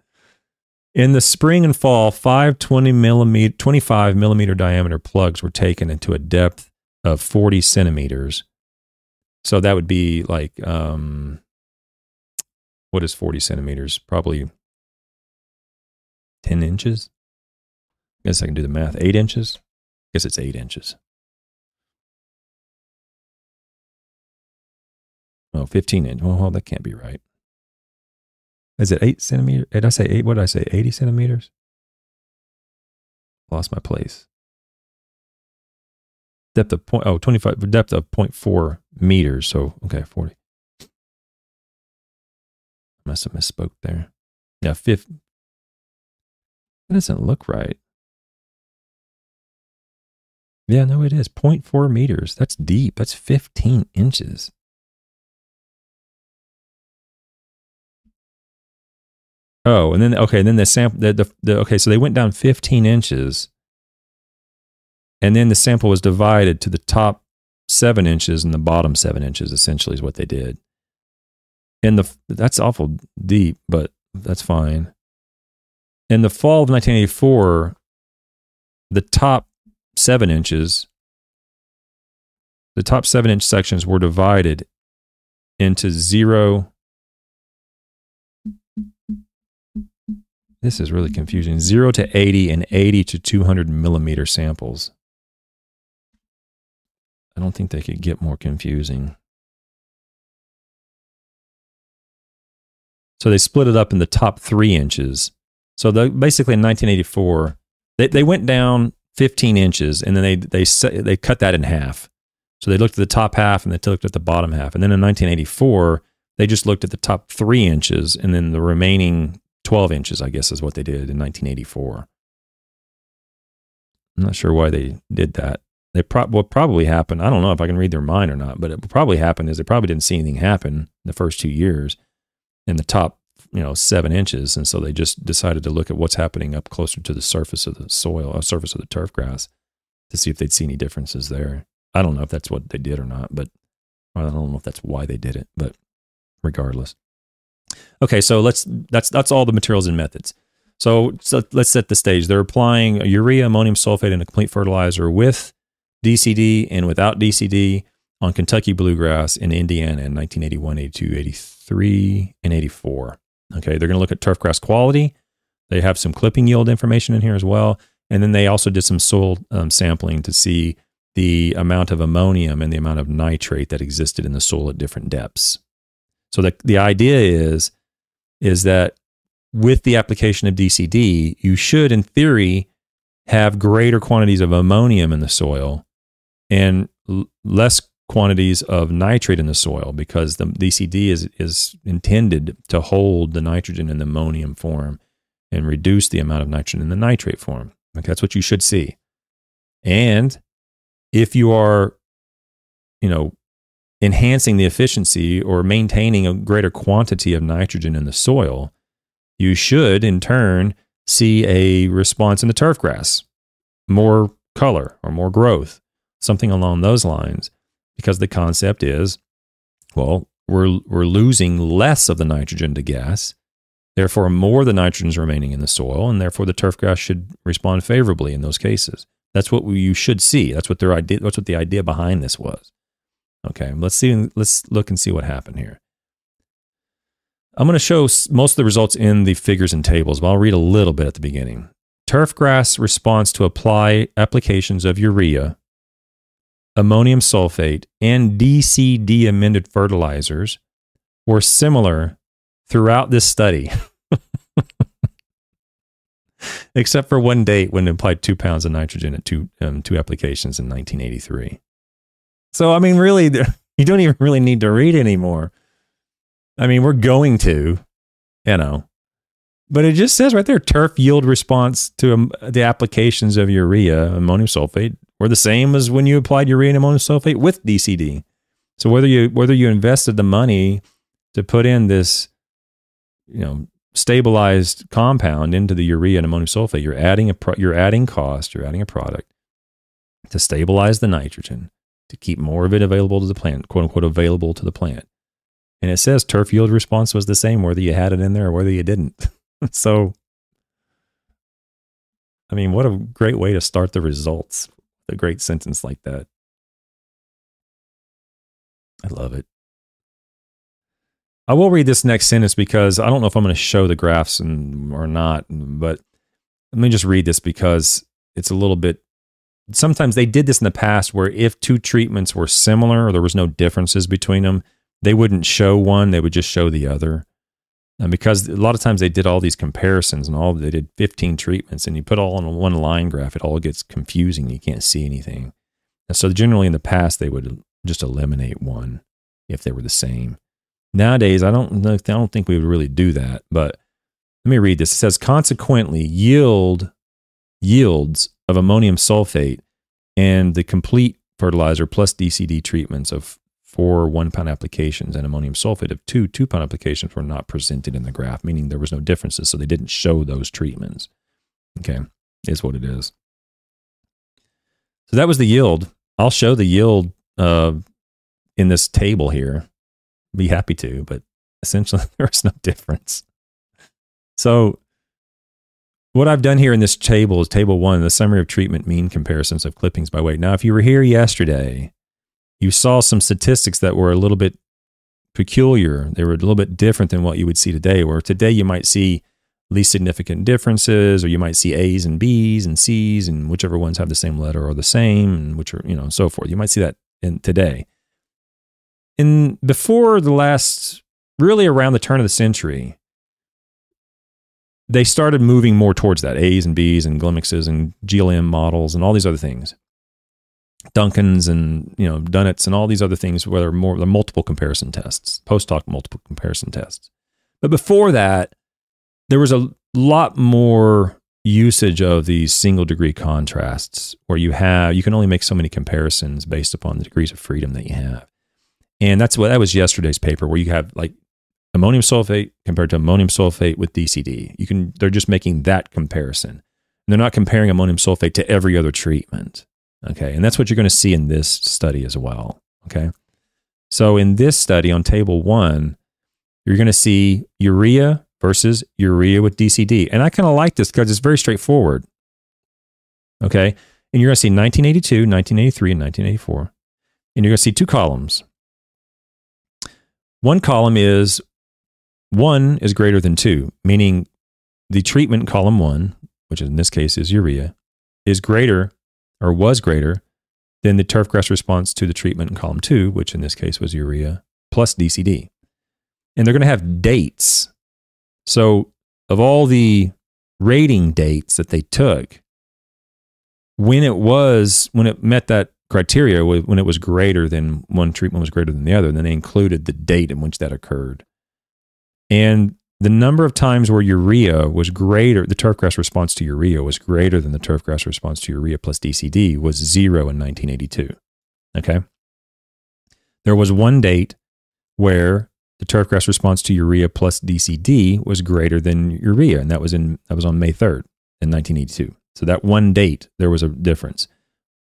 Speaker 1: In the spring and fall, five 20 millimeter, 25 millimeter diameter plugs were taken into a depth of 40 centimeters. So that would be like, um, what is 40 centimeters? Probably 10 inches. I Guess I can do the math. Eight inches. I Guess it's eight inches. Oh, 15 inch. Well, that can't be right. Is it eight centimeters? Did I say eight? What did I say? 80 centimeters? Lost my place. Depth of point, oh, 25, depth of 0.4 meters. So, okay, 40. Must have misspoke there. Yeah, fifth. That doesn't look right. Yeah, no, it is 0.4 meters. That's deep. That's 15 inches. Oh, and then okay, and then the sample, the, the, the okay, so they went down 15 inches, and then the sample was divided to the top seven inches and the bottom seven inches. Essentially, is what they did. And the that's awful deep, but that's fine. In the fall of 1984, the top seven inches, the top seven inch sections were divided into zero This is really confusing. 0 to 80 and 80 to 200 millimeter samples. I don't think they could get more confusing. So they split it up in the top three inches. So the, basically in 1984, they, they went down 15 inches and then they, they, they cut that in half. So they looked at the top half and they looked at the bottom half. And then in 1984, they just looked at the top three inches and then the remaining 12 inches, I guess, is what they did in 1984. I'm not sure why they did that. They pro- what probably happened. I don't know if I can read their mind or not, but it probably happened is they probably didn't see anything happen the first two years in the top, you know, seven inches, and so they just decided to look at what's happening up closer to the surface of the soil, uh, surface of the turf grass, to see if they'd see any differences there. I don't know if that's what they did or not, but I don't know if that's why they did it. But regardless, Okay, so let's that's that's all the materials and methods. So, so let's set the stage. They're applying urea, ammonium sulfate, and a complete fertilizer with DCD and without DCD on Kentucky bluegrass in Indiana in 1981, 82, 83, and 84. Okay, they're going to look at turf grass quality. They have some clipping yield information in here as well. And then they also did some soil um, sampling to see the amount of ammonium and the amount of nitrate that existed in the soil at different depths. So the, the idea is, is that with the application of DCD, you should, in theory, have greater quantities of ammonium in the soil and l- less quantities of nitrate in the soil because the DCD is, is intended to hold the nitrogen in the ammonium form and reduce the amount of nitrogen in the nitrate form. Okay, that's what you should see. And if you are, you know, enhancing the efficiency or maintaining a greater quantity of nitrogen in the soil, you should in turn see a response in the turf grass, more color or more growth, something along those lines. Because the concept is, well, we're, we're losing less of the nitrogen to gas. Therefore, more of the nitrogen is remaining in the soil, and therefore the turf grass should respond favorably in those cases. That's what you should see. That's what their idea. That's what the idea behind this was. Okay, let's see. Let's look and see what happened here. I'm going to show most of the results in the figures and tables, but I'll read a little bit at the beginning. Turf grass response to apply applications of urea, ammonium sulfate, and DCD amended fertilizers were similar throughout this study, except for one date when it applied two pounds of nitrogen at two, um, two applications in 1983. So, I mean, really, you don't even really need to read anymore. I mean, we're going to, you know, but it just says right there turf yield response to um, the applications of urea, ammonium sulfate, were the same as when you applied urea and ammonium sulfate with DCD. So whether you whether you invested the money to put in this, you know, stabilized compound into the urea and ammonium sulfate, you're adding a pro- you're adding cost, you're adding a product to stabilize the nitrogen to keep more of it available to the plant, quote unquote, available to the plant. And it says turf yield response was the same whether you had it in there or whether you didn't. so, I mean, what a great way to start the results. A great sentence like that. I love it. I will read this next sentence because I don't know if I'm going to show the graphs and, or not, but let me just read this because it's a little bit. Sometimes they did this in the past where if two treatments were similar or there was no differences between them, they wouldn't show one, they would just show the other. And because a lot of times they did all these comparisons and all they did 15 treatments and you put all on one line graph, it all gets confusing. You can't see anything. And so generally in the past, they would just eliminate one if they were the same. Nowadays, I don't I don't think we would really do that. But let me read this. It says consequently, yield yields of ammonium sulfate and the complete fertilizer plus DCD treatments of four one pound applications and ammonium sulfate of two two pound applications were not presented in the graph, meaning there was no differences. So they didn't show those treatments. Okay, is what it is. So that was the yield. I'll show the yield uh, in this table here. Be happy to, but essentially there's no difference. So what I've done here in this table is table one, the summary of treatment mean comparisons of clippings by weight. Now, if you were here yesterday, you saw some statistics that were a little bit peculiar. They were a little bit different than what you would see today, where today you might see least significant differences, or you might see A's and B's and C's, and whichever ones have the same letter are the same, and which are, you know, so forth. You might see that in today. In before the last, really around the turn of the century, they started moving more towards that A's and B's and GLIMMIXes and GLM models and all these other things. Duncans and you know Dunnett's and all these other things where there are more the multiple comparison tests, post hoc multiple comparison tests. But before that, there was a lot more usage of these single degree contrasts where you have you can only make so many comparisons based upon the degrees of freedom that you have. And that's what that was yesterday's paper where you have like ammonium sulfate compared to ammonium sulfate with DCD. You can they're just making that comparison. And they're not comparing ammonium sulfate to every other treatment. Okay. And that's what you're going to see in this study as well. Okay. So in this study on table one, you're going to see urea versus urea with DCD. And I kind of like this because it's very straightforward. Okay. And you're going to see 1982, 1983, and 1984. And you're going to see two columns. One column is one is greater than two, meaning the treatment column one, which in this case is urea, is greater or was greater than the turfgrass response to the treatment in column two, which in this case was urea plus DCD. And they're going to have dates. So, of all the rating dates that they took, when it was, when it met that criteria, when it was greater than one treatment was greater than the other, then they included the date in which that occurred. And the number of times where urea was greater, the turfgrass response to urea was greater than the turfgrass response to urea plus DCD was zero in 1982. Okay. There was one date where the turfgrass response to urea plus DCD was greater than urea, and that was in that was on May 3rd in 1982. So that one date there was a difference.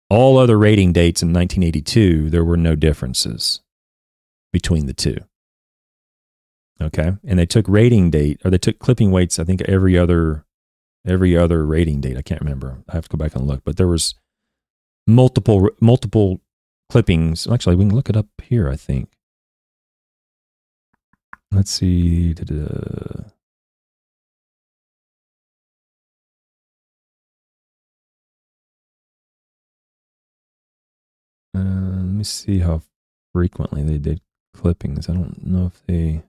Speaker 1: All other rating dates in 1982, there were no differences between the two. Okay. And they took rating date or they took clipping weights, I think every other every other rating date. I can't remember. I have to go back and look. But there was multiple multiple clippings. Actually, we can look it up here, I think. Let's see. Da-da. Uh, let me see how frequently they did clippings. I don't know if they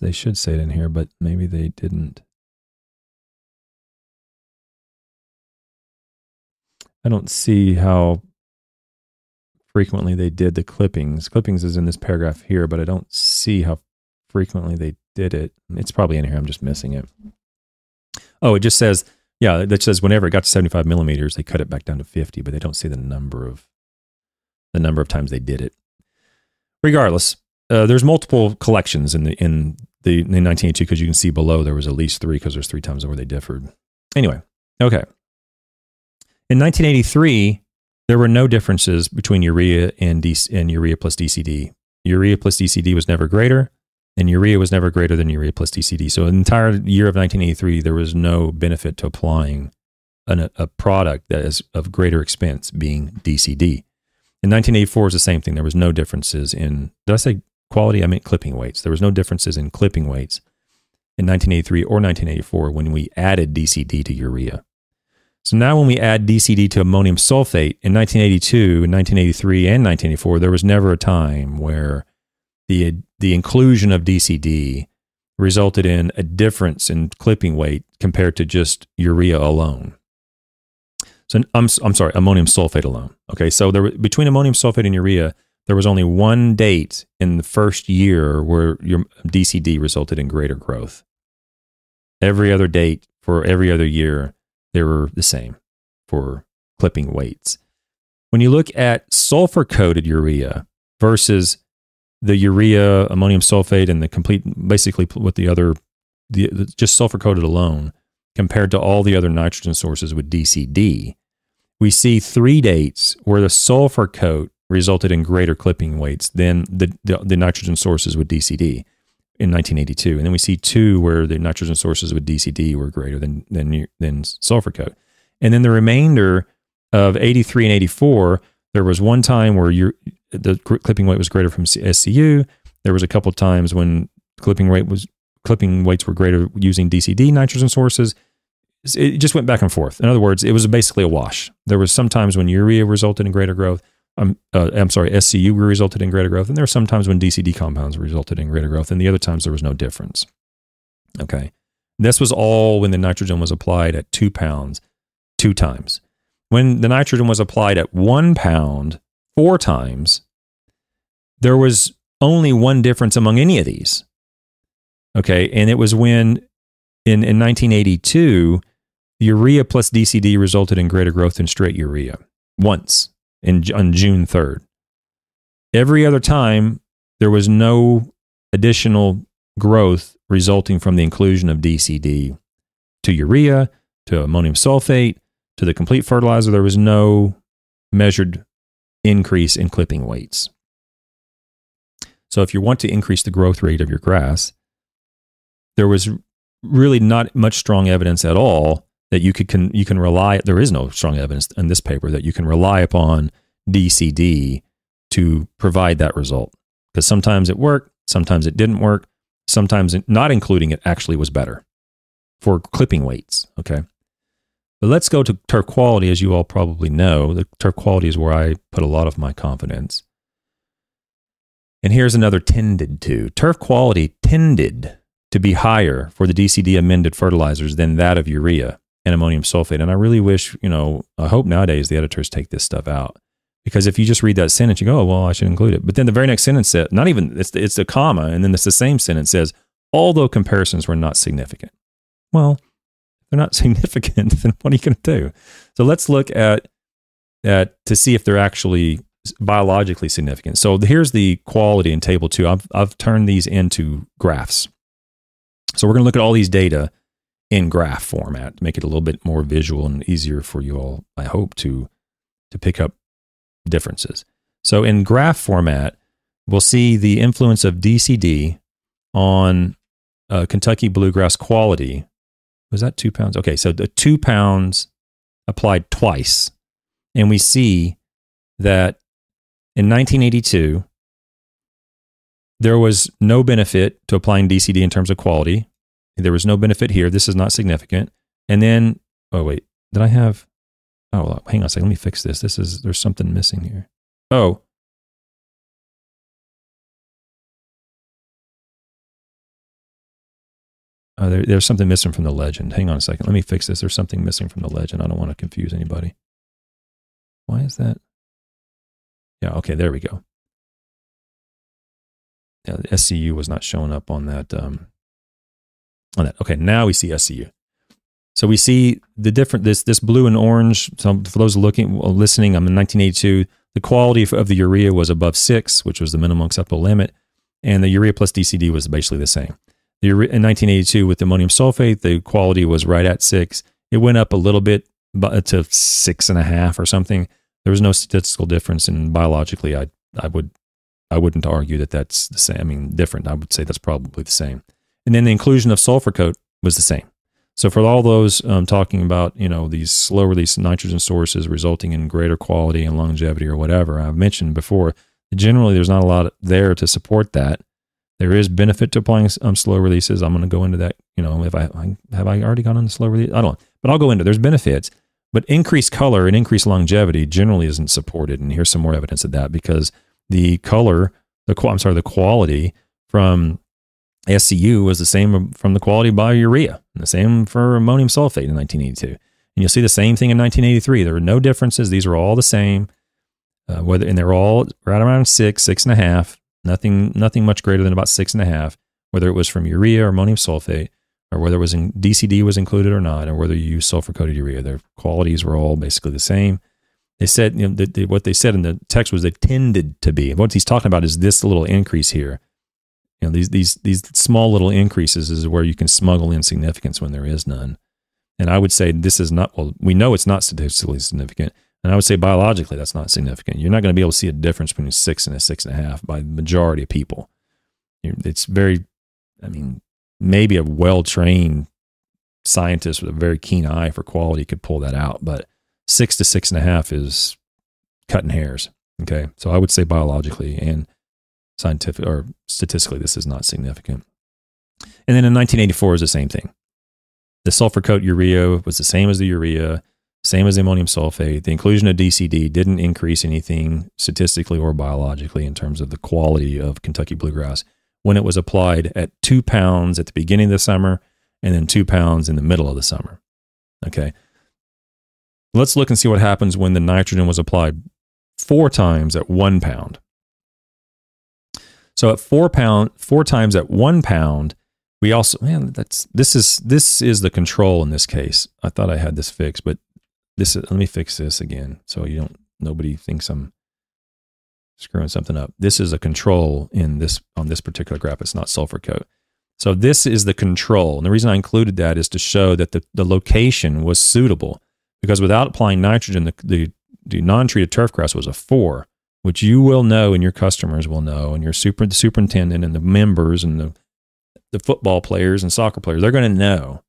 Speaker 1: they should say it in here, but maybe they didn't. I don't see how frequently they did the clippings. Clippings is in this paragraph here, but I don't see how frequently they did it. It's probably in here. I'm just missing it. Oh, it just says, yeah, that says whenever it got to 75 millimeters, they cut it back down to 50, but they don't say the number of the number of times they did it. Regardless, uh, there's multiple collections in the in the in 1982 because you can see below there was at least three because there's three times where they differed. Anyway, okay. In 1983, there were no differences between urea and, D- and urea plus DCD. Urea plus DCD was never greater, and urea was never greater than urea plus DCD. So, the entire year of 1983, there was no benefit to applying an, a product that is of greater expense, being DCD. In 1984 was the same thing. There was no differences in. Did I say quality, I meant clipping weights. There was no differences in clipping weights in 1983 or 1984 when we added DCD to urea. So now, when we add DCD to ammonium sulfate in 1982, 1983, and 1984, there was never a time where the the inclusion of DCD resulted in a difference in clipping weight compared to just urea alone. So I'm I'm sorry, ammonium sulfate alone. Okay, so there between ammonium sulfate and urea, there was only one date in the first year where your DCD resulted in greater growth. Every other date for every other year they were the same for clipping weights. When you look at sulfur coated urea versus the urea, ammonium sulfate, and the complete, basically with the other, the, just sulfur coated alone, compared to all the other nitrogen sources with DCD, we see three dates where the sulfur coat resulted in greater clipping weights than the, the, the nitrogen sources with DCD in 1982. And then we see two where the nitrogen sources with DCD were greater than than than sulfur coat. And then the remainder of 83 and 84, there was one time where the clipping weight was greater from SCU. There was a couple times when clipping weight was clipping weights were greater using DCD nitrogen sources. It just went back and forth. In other words, it was basically a wash. There was some times when urea resulted in greater growth um, uh, I'm sorry, SCU resulted in greater growth. And there are some times when DCD compounds resulted in greater growth, and the other times there was no difference. Okay. This was all when the nitrogen was applied at two pounds, two times. When the nitrogen was applied at one pound, four times, there was only one difference among any of these. Okay. And it was when in, in 1982, urea plus DCD resulted in greater growth than straight urea once in, on June 3rd. Every other time, there was no additional growth resulting from the inclusion of DCD to urea, to ammonium sulfate, to the complete fertilizer. There was no measured increase in clipping weights. So, if you want to increase the growth rate of your grass, there was really not much strong evidence at all that you could can you can rely there is no strong evidence in this paper that you can rely upon DCD to provide that result because sometimes it worked, sometimes it didn't work, sometimes not including it actually was better for clipping weights. Okay. But let's go to turf quality. As you all probably know, the turf quality is where I put a lot of my confidence. And here's another tended to. Turf quality tended to be higher for the DCD amended fertilizers than that of urea and ammonium sulfate. And I really wish, you know, I hope nowadays the editors take this stuff out. Because if you just read that sentence, you go, oh, well, I should include it. But then the very next sentence says, not even, it's, it's a comma, and then it's the same sentence says, although comparisons were not significant. Well, they're not significant, then what are you going to do? So let's look at, at to see if they're actually biologically significant. So here's the quality in table two. I've, I've turned these into graphs. So we're going to look at all these data in graph format to make it a little bit more visual and easier for you all, I hope, to, to pick up differences. So in graph format, we'll see the influence of DCD on uh, Kentucky bluegrass quality. Was that two pounds? Okay, so the two pounds applied twice. And we see that in 1982, there was no benefit to applying DCD in terms of quality. There was no benefit here. This is not significant. And then, oh, wait, did I have? Oh, hang on a second. Let me fix this. This is, there's something missing here. Oh. Uh, there, there's something missing from the legend. Hang on a second. Let me fix this. There's something missing from the legend. I don't want to confuse anybody. Why is that? Yeah, okay, there we go. Yeah, the SCU was not showing up on that um, on that. Okay, now we see SCU. So we see the different this this blue and orange. So for those looking uh, listening, I'm in 1982. The quality of the urea was above six, which was the minimum acceptable limit, and the urea plus DCD was basically the same. The in 1982 with ammonium sulfate, the quality was right at six. It went up a little bit uh, to six and a half or something. There was no statistical difference, and biologically, I I would I wouldn't argue that that's the same. I mean, different. I would say that's probably the same. And then the inclusion of sulfur coat was the same. So for all those um, talking about you know these slow release nitrogen sources resulting in greater quality and longevity or whatever I've mentioned before, generally there's not a lot there to support that. There is benefit to applying um, slow releases. I'm going to go into that. You know, if I, I have I already gone on slow release, I don't. know, But I'll go into. There's benefits, but increased color and increased longevity generally isn't supported. And here's some more evidence of that because the color, the I'm sorry, the quality from SCU was the same from the quality by urea, and the same for ammonium sulfate in 1982. And you'll see the same thing in 1983. There were no differences. These are all the same. Uh, whether and they're all right around six, six and a half. Nothing, nothing much greater than about six and a half. Whether it was from urea or ammonium sulfate, or whether it was in DCD was included or not, or whether you use sulfur coated urea, their qualities were all basically the same. They said you know the, the, what they said in the text was they tended to be. What he's talking about is this little increase here you know, these these these small little increases is where you can smuggle in significance when there is none. And I would say this is not well, we know it's not statistically significant. And I would say biologically that's not significant. You're not going to be able to see a difference between a six and a six and a half by the majority of people. It's very, I mean, maybe a well trained scientist with a very keen eye for quality could pull that out, but six to six and a half is cutting hairs. Okay. So I would say biologically and scientific or statistically, this is not significant. And then in 1984 is the same thing. The sulfur coat urea was the same as the urea, same as ammonium sulfate. The inclusion of DCD didn't increase anything statistically or biologically in terms of the quality of Kentucky bluegrass when it was applied at two pounds at the beginning of the summer and then two pounds in the middle of the summer. Okay. Let's look and see what happens when the nitrogen was applied four times at one pound. So at four pound, four times at one pound, we also man, that's this is this is the control in this case. I thought I had this fixed, but this is, let me fix this again so you don't nobody thinks I'm screwing something up. This is a control in this on this particular graph. It's not sulfur coat. So this is the control. And the reason I included that is to show that the, the location was suitable because without applying nitrogen, the, the, the non-treated turf grass was a four which you will know and your customers will know, and your super the superintendent and the members and the the football players and soccer players, they're going to know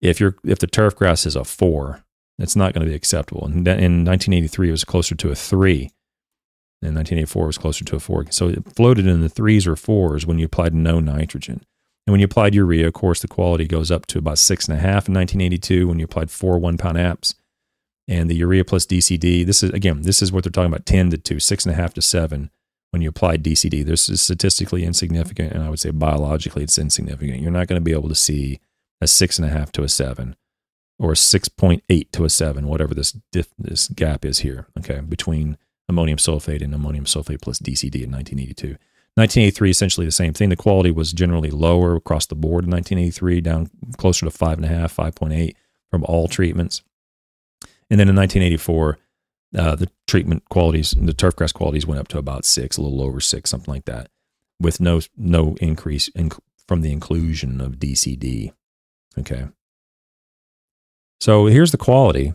Speaker 1: if you're if the turf grass is a four, it's not going to be acceptable. And in 1983, it was closer to a three. In 1984, it was closer to a four. So it floated in the threes or fours when you applied no nitrogen. And when you applied urea, of course, the quality goes up to about six and a half in 1982 when you applied four one pound apps and the urea plus DCD. This is again, this is what they're talking about: ten to two, six and a half to seven. When you apply DCD, this is statistically insignificant, and I would say biologically it's insignificant. You're not going to be able to see a six and a half to a seven, or a six point eight to a seven, whatever this diff, this gap is here. Okay, between ammonium sulfate and ammonium sulfate plus DCD in 1982. 1983, essentially the same thing. The quality was generally lower across the board in 1983, down closer to five and a half, 5.8 from all treatments. And then in 1984, uh, the treatment qualities, and the turfgrass qualities went up to about six, a little over six, something like that, with no no increase in, from the inclusion of DCD. Okay. So here's the quality.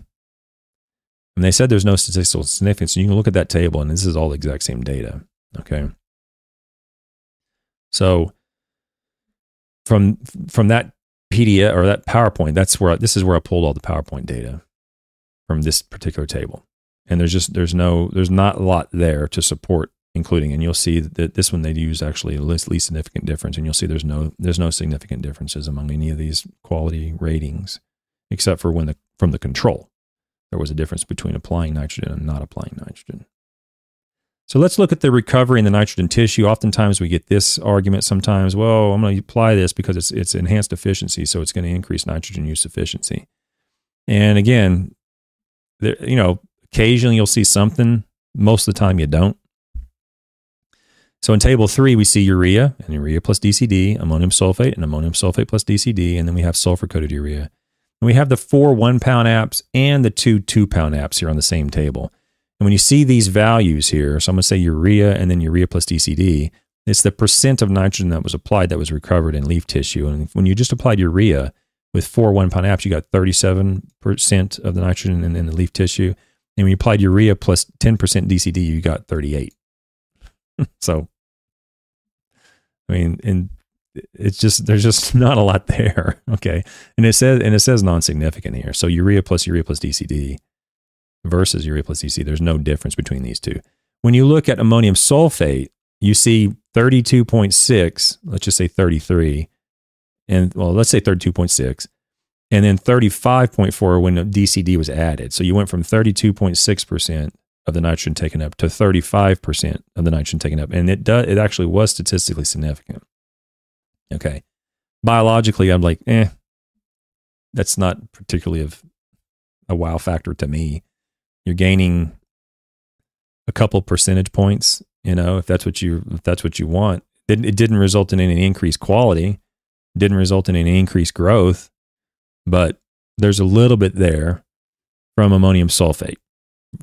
Speaker 1: And they said there's no statistical significance. You can look at that table, and this is all the exact same data. Okay. So from from that PDF or that PowerPoint, that's where this is where I pulled all the PowerPoint data from this particular table. And there's just there's no there's not a lot there to support including. And you'll see that this one they use actually least, least significant difference. And you'll see there's no there's no significant differences among any of these quality ratings, except for when the from the control. There was a difference between applying nitrogen and not applying nitrogen. So let's look at the recovery in the nitrogen tissue. Oftentimes we get this argument sometimes, well, I'm going to apply this because it's it's enhanced efficiency, so it's going to increase nitrogen use efficiency. And again, there, you know, occasionally you'll see something. Most of the time you don't. So in table three, we see urea and urea plus DCD, ammonium sulfate and ammonium sulfate plus DCD, and then we have sulfur coated urea. And we have the four one pound apps and the two two pound apps here on the same table. And when you see these values here, so I'm going to say urea and then urea plus DCD, it's the percent of nitrogen that was applied that was recovered in leaf tissue. And when you just applied urea, with four one pound apps, you got 37% of the nitrogen in, in, the leaf tissue. And when you applied urea plus 10% DCD, you got 38. so, I mean, and it's just, there's just not a lot there. Okay. And it says, and it says non-significant here. So urea plus urea plus DCD versus urea plus DCD, there's no difference between these two. When you look at ammonium sulfate, you see 32.6, let's just say 33, and well, let's say 32.6, and then 35.4 when DCD was added. So you went from 32.6% of the nitrogen taken up to 35% of the nitrogen taken up. And it it actually was statistically significant. Okay. Biologically, I'm like, eh, that's not particularly of a wow factor to me. You're gaining a couple percentage points, you know, if that's what you if that's what you want. It, it didn't result in any increased quality, didn't result in any increased growth, but there's a little bit there from ammonium sulfate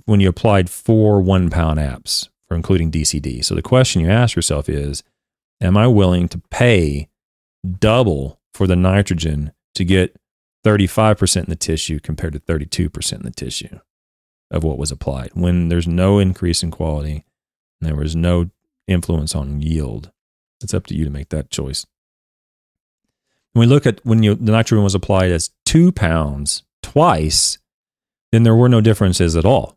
Speaker 1: when you applied four one pound apps for including DCD. So the question you ask yourself is, am I willing to pay double for the nitrogen to get 35% in the tissue compared to 32% in the tissue of what was applied when there's no increase in quality and there was no influence on yield. It's up to you to make that choice. When we look at when you, the nitrogen was applied as two pounds twice, then there were no differences at all.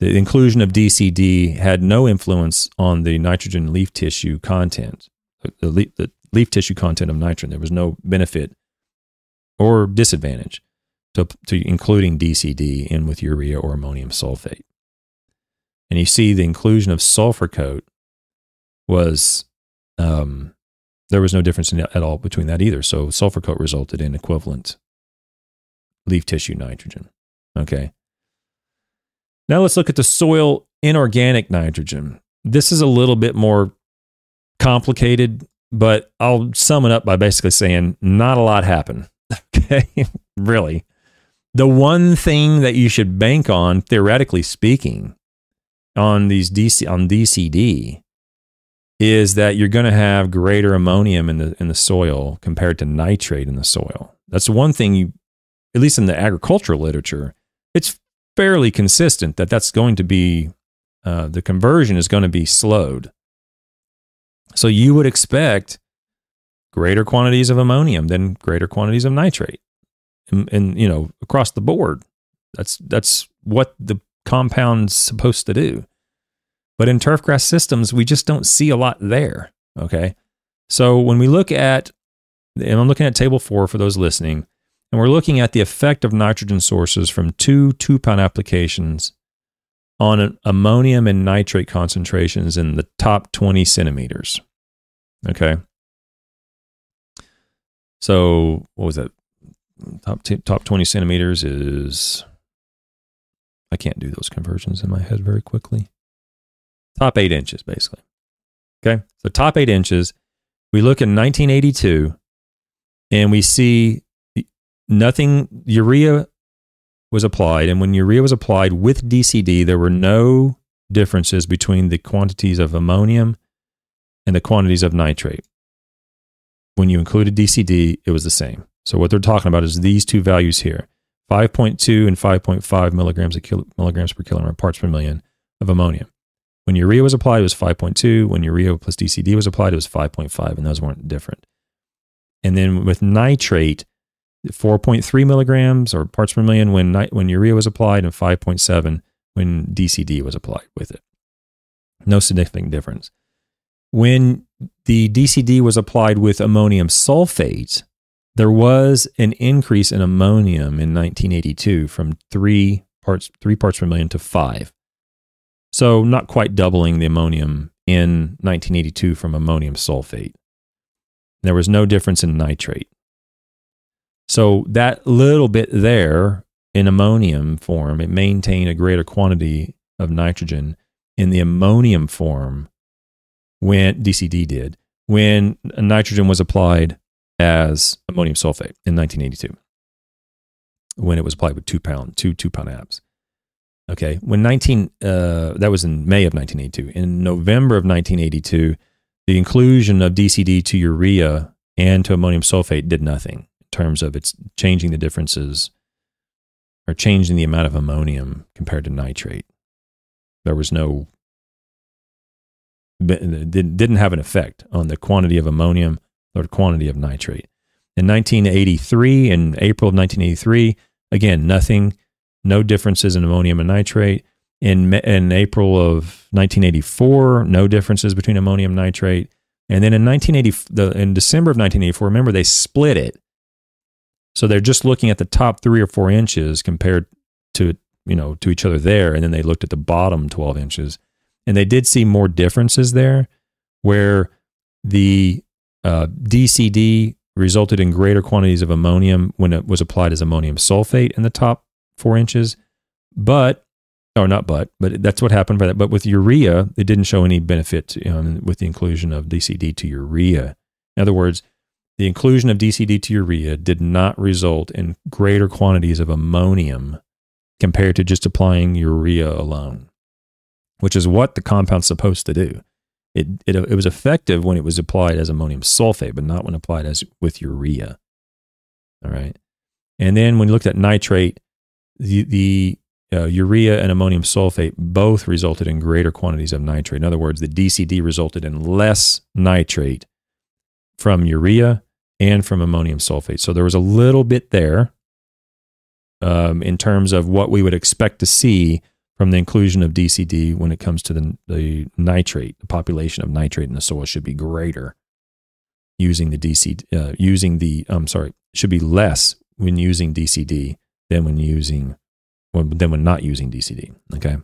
Speaker 1: The inclusion of DCD had no influence on the nitrogen leaf tissue content, the leaf, the leaf tissue content of nitrogen. There was no benefit or disadvantage to, to including DCD in with urea or ammonium sulfate. And you see the inclusion of sulfur coat was, um, there was no difference in, at all between that either. So sulfur coat resulted in equivalent leaf tissue nitrogen. Okay. Now let's look at the soil inorganic nitrogen. This is a little bit more complicated, but I'll sum it up by basically saying not a lot happened. Okay. really. The one thing that you should bank on, theoretically speaking, on these DC on DCD is that you're going to have greater ammonium in the in the soil compared to nitrate in the soil. That's one thing you at least in the agricultural literature, it's fairly consistent that that's going to be uh, the conversion is going to be slowed. So you would expect greater quantities of ammonium than greater quantities of nitrate, and, and you know across the board. That's that's what the compound's supposed to do. But in turfgrass systems, we just don't see a lot there. Okay, so when we look at, and I'm looking at table four for those listening and we're looking at the effect of nitrogen sources from two two pound applications on ammonium and nitrate concentrations in the top 20 centimeters. Okay. So, what was that? Top, t- top 20 centimeters is, I can't do those conversions in my head very quickly. Top eight inches, basically. Okay. So, top eight inches, we look in 1982 and we see nothing, urea was applied. And when urea was applied with DCD, there were no differences between the quantities of ammonium and the quantities of nitrate. When you included DCD, it was the same. So what they're talking about is these two values here 5.2 and 5.5 milligrams, kilo, milligrams per kilogram parts per million of ammonium. When urea was applied, it was 5.2. When urea plus DCD was applied, it was 5.5, and those weren't different. And then with nitrate, 4.3 milligrams or parts per million when, when urea was applied and 5.7 when DCD was applied with it. No significant difference. When the DCD was applied with ammonium sulfate, there was an increase in ammonium in 1982 from three parts, three parts per million to five. So, not quite doubling the ammonium in 1982 from ammonium sulfate. There was no difference in nitrate. So that little bit there in ammonium form, it maintained a greater quantity of nitrogen in the ammonium form when DCD did, when nitrogen was applied as ammonium sulfate in 1982, when it was applied with two pound, two two pound apps. Okay, when 19, uh, that was in May of 1982. In November of 1982, the inclusion of DCD to urea and to ammonium sulfate did nothing in terms of it's changing the differences or changing the amount of ammonium compared to nitrate. There was no, didn't have an effect on the quantity of ammonium or quantity of nitrate. In 1983, in April of 1983, again, nothing, no differences in ammonium and nitrate. In, in April of 1984, no differences between ammonium nitrate. And then in 1980, the, in December of 1984, remember they split it. So they're just looking at the top three or four inches compared to you know to each other there, and then they looked at the bottom 12 inches, and they did see more differences there, where the uh, DCD resulted in greater quantities of ammonium when it was applied as ammonium sulfate in the top four inches, but or not but, but that's what happened by that. But with urea, it didn't show any benefit um, with the inclusion of DCD to urea. In other words, the inclusion of DCD to urea did not result in greater quantities of ammonium compared to just applying urea alone, which is what the compound's supposed to do. It, it, it was effective when it was applied as ammonium sulfate, but not when applied as with urea. All right. And then when you looked at nitrate, the, the uh, urea and ammonium sulfate both resulted in greater quantities of nitrate. In other words, the DCD resulted in less nitrate from urea and from ammonium sulfate. So there was a little bit there um, in terms of what we would expect to see from the inclusion of DCD when it comes to the, the nitrate. The population of nitrate in the soil should be greater using the DC, uh, using the, I'm sorry, should be less when using DCD than when using, than when not using DCD. Okay.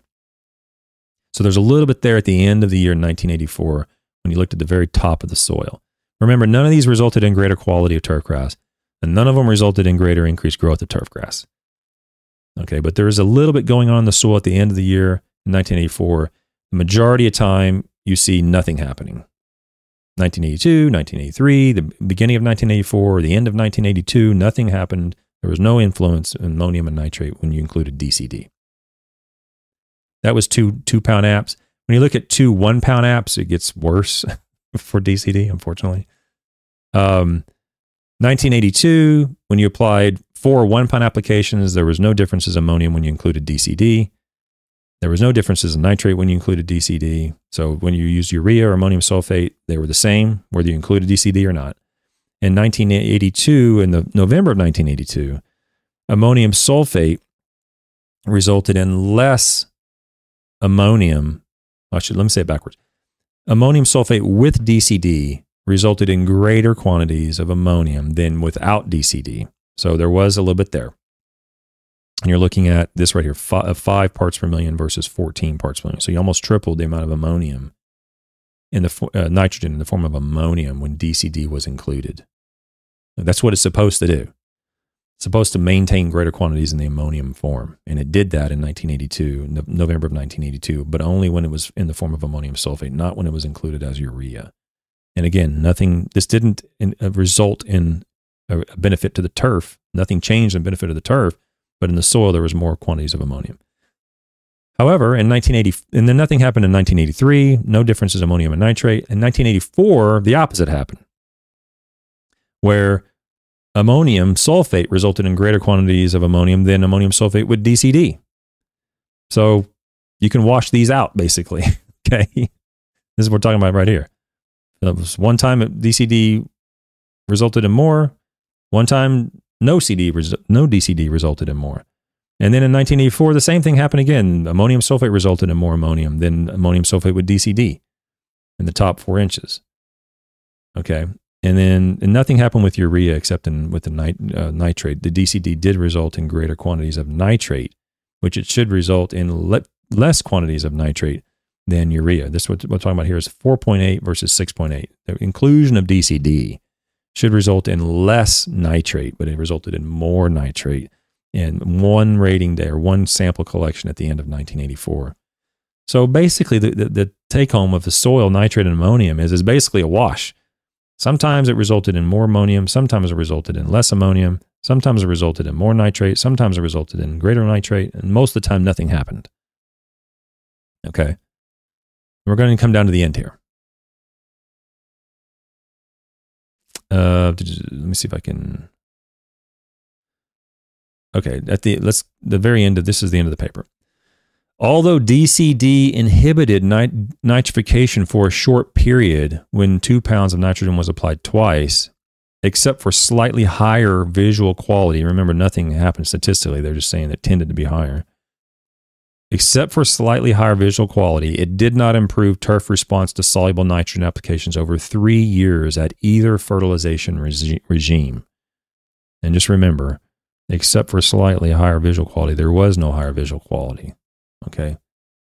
Speaker 1: So there's a little bit there at the end of the year 1984 when you looked at the very top of the soil. Remember, none of these resulted in greater quality of turf grass, and none of them resulted in greater increased growth of turf grass. Okay, but there is a little bit going on in the soil at the end of the year in 1984. The majority of time, you see nothing happening. 1982, 1983, the beginning of 1984, the end of 1982, nothing happened. There was no influence in ammonium and nitrate when you included DCD. That was two two pound apps. When you look at two one pound apps, it gets worse for DCD, unfortunately. Um, 1982, when you applied four one pound applications, there was no differences in ammonium when you included DCD. There was no differences in nitrate when you included DCD. So when you used urea or ammonium sulfate, they were the same, whether you included DCD or not. In 1982, in the November of 1982, ammonium sulfate resulted in less ammonium. Actually, let me say it backwards. Ammonium sulfate with DCD resulted in greater quantities of ammonium than without DCD. So there was a little bit there. And you're looking at this right here five, five parts per million versus 14 parts per million. So you almost tripled the amount of ammonium in the uh, nitrogen in the form of ammonium when DCD was included. That's what it's supposed to do. It's supposed to maintain greater quantities in the ammonium form. And it did that in 1982, November of 1982, but only when it was in the form of ammonium sulfate, not when it was included as urea. And again, nothing, this didn't in, uh, result in a, a benefit to the turf. Nothing changed in benefit of the turf, but in the soil, there was more quantities of ammonium. However, in 1980, and then nothing happened in 1983, no differences in ammonium and nitrate. In 1984, the opposite happened, where ammonium sulfate resulted in greater quantities of ammonium than ammonium sulfate with DCD. So you can wash these out, basically. okay. This is what we're talking about right here. Uh, that was one time DCD resulted in more. One time no CD no DCD resulted in more. And then in 1984, the same thing happened again. Ammonium sulfate resulted in more ammonium than ammonium sulfate with DCD in the top four inches. Okay. And then and nothing happened with urea except in with the nit, uh, nitrate. The DCD did result in greater quantities of nitrate, which it should result in le- less quantities of nitrate than urea. This what we're talking about here is 4.8 versus 6.8. The inclusion of DCD should result in less nitrate, but it resulted in more nitrate in one rating day or one sample collection at the end of 1984. So basically, the, the, the take home of the soil nitrate and ammonium is, is basically a wash. Sometimes it resulted in more ammonium, sometimes it resulted in less ammonium, sometimes it resulted in more nitrate, sometimes it resulted in greater nitrate, and most of the time nothing happened. Okay. We're going to come down to the end here. Uh, let me see if I can. Okay, at the let's the very end of this is the end of the paper. Although DCD inhibited nit- nitrification for a short period when two pounds of nitrogen was applied twice, except for slightly higher visual quality. Remember, nothing happened statistically. They're just saying it tended to be higher Except for slightly higher visual quality, it did not improve turf response to soluble nitrogen applications over three years at either fertilization regi- regime. And just remember, except for slightly higher visual quality, there was no higher visual quality. Okay.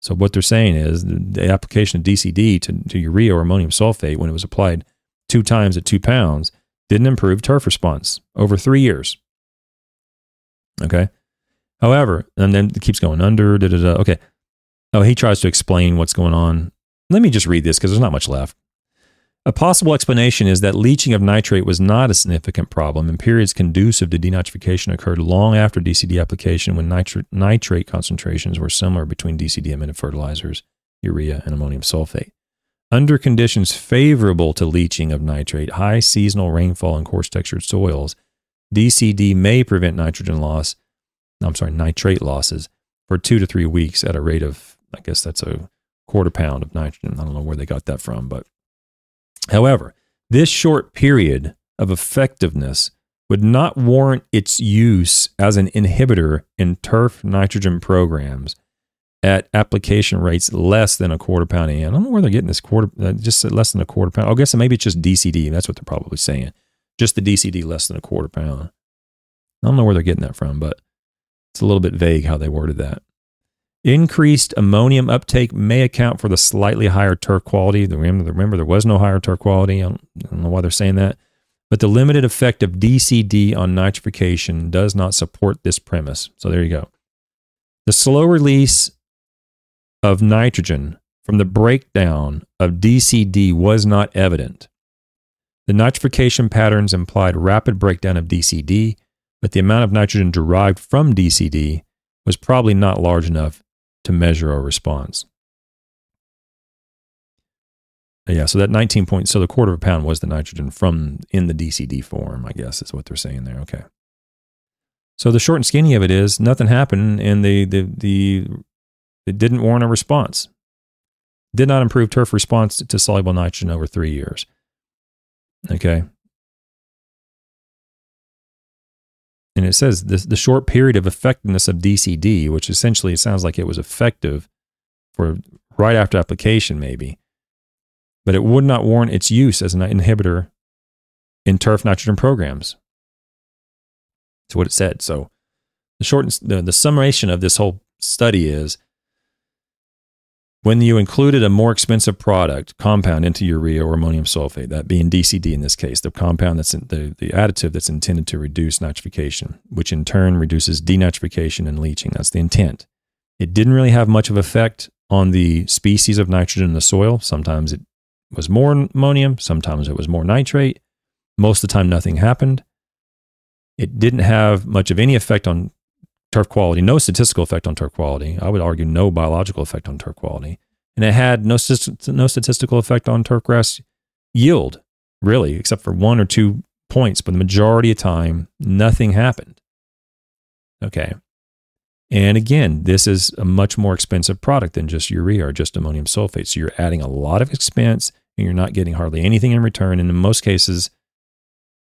Speaker 1: So what they're saying is the application of DCD to, to urea or ammonium sulfate when it was applied two times at two pounds didn't improve turf response over three years. Okay. However, and then it keeps going under. Da, da, da. Okay. Oh, he tries to explain what's going on. Let me just read this because there's not much left. A possible explanation is that leaching of nitrate was not a significant problem, and periods conducive to denitrification occurred long after DCD application when nitri- nitrate concentrations were similar between DCD amended fertilizers, urea, and ammonium sulfate. Under conditions favorable to leaching of nitrate, high seasonal rainfall and coarse textured soils, DCD may prevent nitrogen loss, I'm sorry, nitrate losses for two to three weeks at a rate of, I guess that's a quarter pound of nitrogen. I don't know where they got that from, but However, this short period of effectiveness would not warrant its use as an inhibitor in turf nitrogen programs at application rates less than a quarter pound a I don't know where they're getting this quarter, uh, just less than a quarter pound. I guess maybe it's just DCD. That's what they're probably saying. Just the DCD less than a quarter pound. I don't know where they're getting that from, but it's a little bit vague how they worded that. Increased ammonium uptake may account for the slightly higher turf quality. Remember, remember there was no higher turf quality. I don't, I don't know why they're saying that. But the limited effect of DCD on nitrification does not support this premise. So there you go. The slow release of nitrogen from the breakdown of DCD was not evident. The nitrification patterns implied rapid breakdown of DCD, but the amount of nitrogen derived from DCD was probably not large enough to measure our response. Yeah, so that 19 point, so the quarter of a pound was the nitrogen from in the DCD form, I guess is what they're saying there. Okay. So the short and skinny of it is nothing happened and the, the, the, it didn't warrant a response. Did not improve turf response to soluble nitrogen over three years. Okay. And it says the, the short period of effectiveness of DCD, which essentially it sounds like it was effective for right after application, maybe, but it would not warrant its use as an inhibitor in turf nitrogen programs. That's what it said. So the short the, the summation of this whole study is when you included a more expensive product compound into urea or ammonium sulfate, that being DCD in this case, the compound that's in, the, the additive that's intended to reduce nitrification, which in turn reduces denitrification and leaching. That's the intent. It didn't really have much of effect on the species of nitrogen in the soil. Sometimes it was more ammonium, sometimes it was more nitrate. Most of the time, nothing happened. It didn't have much of any effect on turf quality, no statistical effect on turf quality. I would argue no biological effect on turf quality. And it had no, no statistical effect on turf grass yield, really, except for one or two points. But the majority of time, nothing happened. Okay. And again, this is a much more expensive product than just urea or just ammonium sulfate. So you're adding a lot of expense and you're not getting hardly anything in return. And in most cases,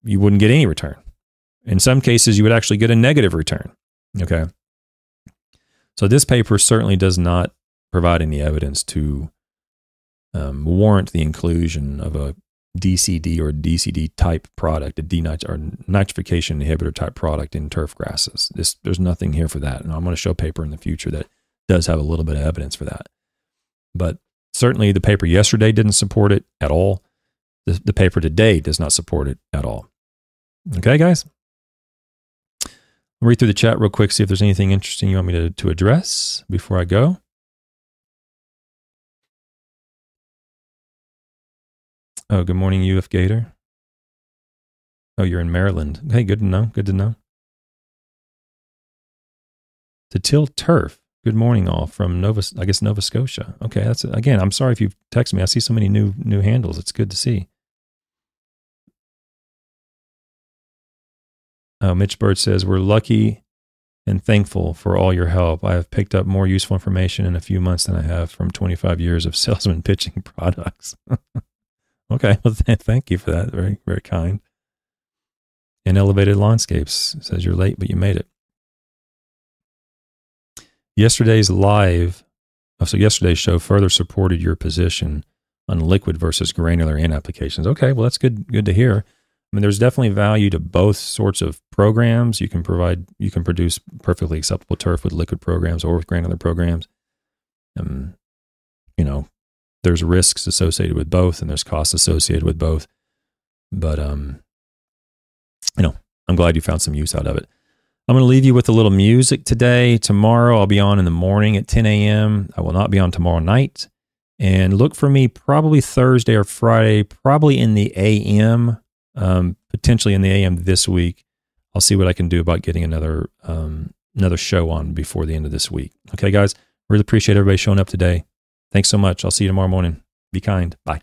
Speaker 1: you wouldn't get any return. In some cases, you would actually get a negative return. Okay. So this paper certainly does not provide any evidence to um, warrant the inclusion of a DCD or DCD type product, a denit- or nitrification inhibitor type product in turf grasses. This, there's nothing here for that. And I'm going to show a paper in the future that does have a little bit of evidence for that. But certainly the paper yesterday didn't support it at all. The, the paper today does not support it at all. Okay, guys? Read through the chat real quick, see if there's anything interesting you want me to, to address before I go. Oh, good morning, UF Gator. Oh, you're in Maryland. Hey, good to know. Good to know. To till turf. Good morning, all from Nova. I guess Nova Scotia. Okay, that's again. I'm sorry if you've texted me. I see so many new new handles. It's good to see. Uh, Mitch Bird says, We're lucky and thankful for all your help. I have picked up more useful information in a few months than I have from 25 years of salesman pitching products. okay. Well, thank you for that. Very, very kind. And Elevated Landscapes says, You're late, but you made it. Yesterday's live, oh, so yesterday's show further supported your position on liquid versus granular N applications. Okay, well that's good. Good to hear. I mean, there's definitely value to both sorts of programs. You can provide, you can produce perfectly acceptable turf with liquid programs or with granular programs. Um, you know, there's risks associated with both, and there's costs associated with both. But um, you know, I'm glad you found some use out of it. I'm going to leave you with a little music today. Tomorrow, I'll be on in the morning at 10 a.m. I will not be on tomorrow night. And look for me probably Thursday or Friday, probably in the AM um, potentially in the AM this week. I'll see what I can do about getting another um, another show on before the end of this week. Okay, guys, really appreciate everybody showing up today. Thanks so much. I'll see you tomorrow morning. Be kind. Bye.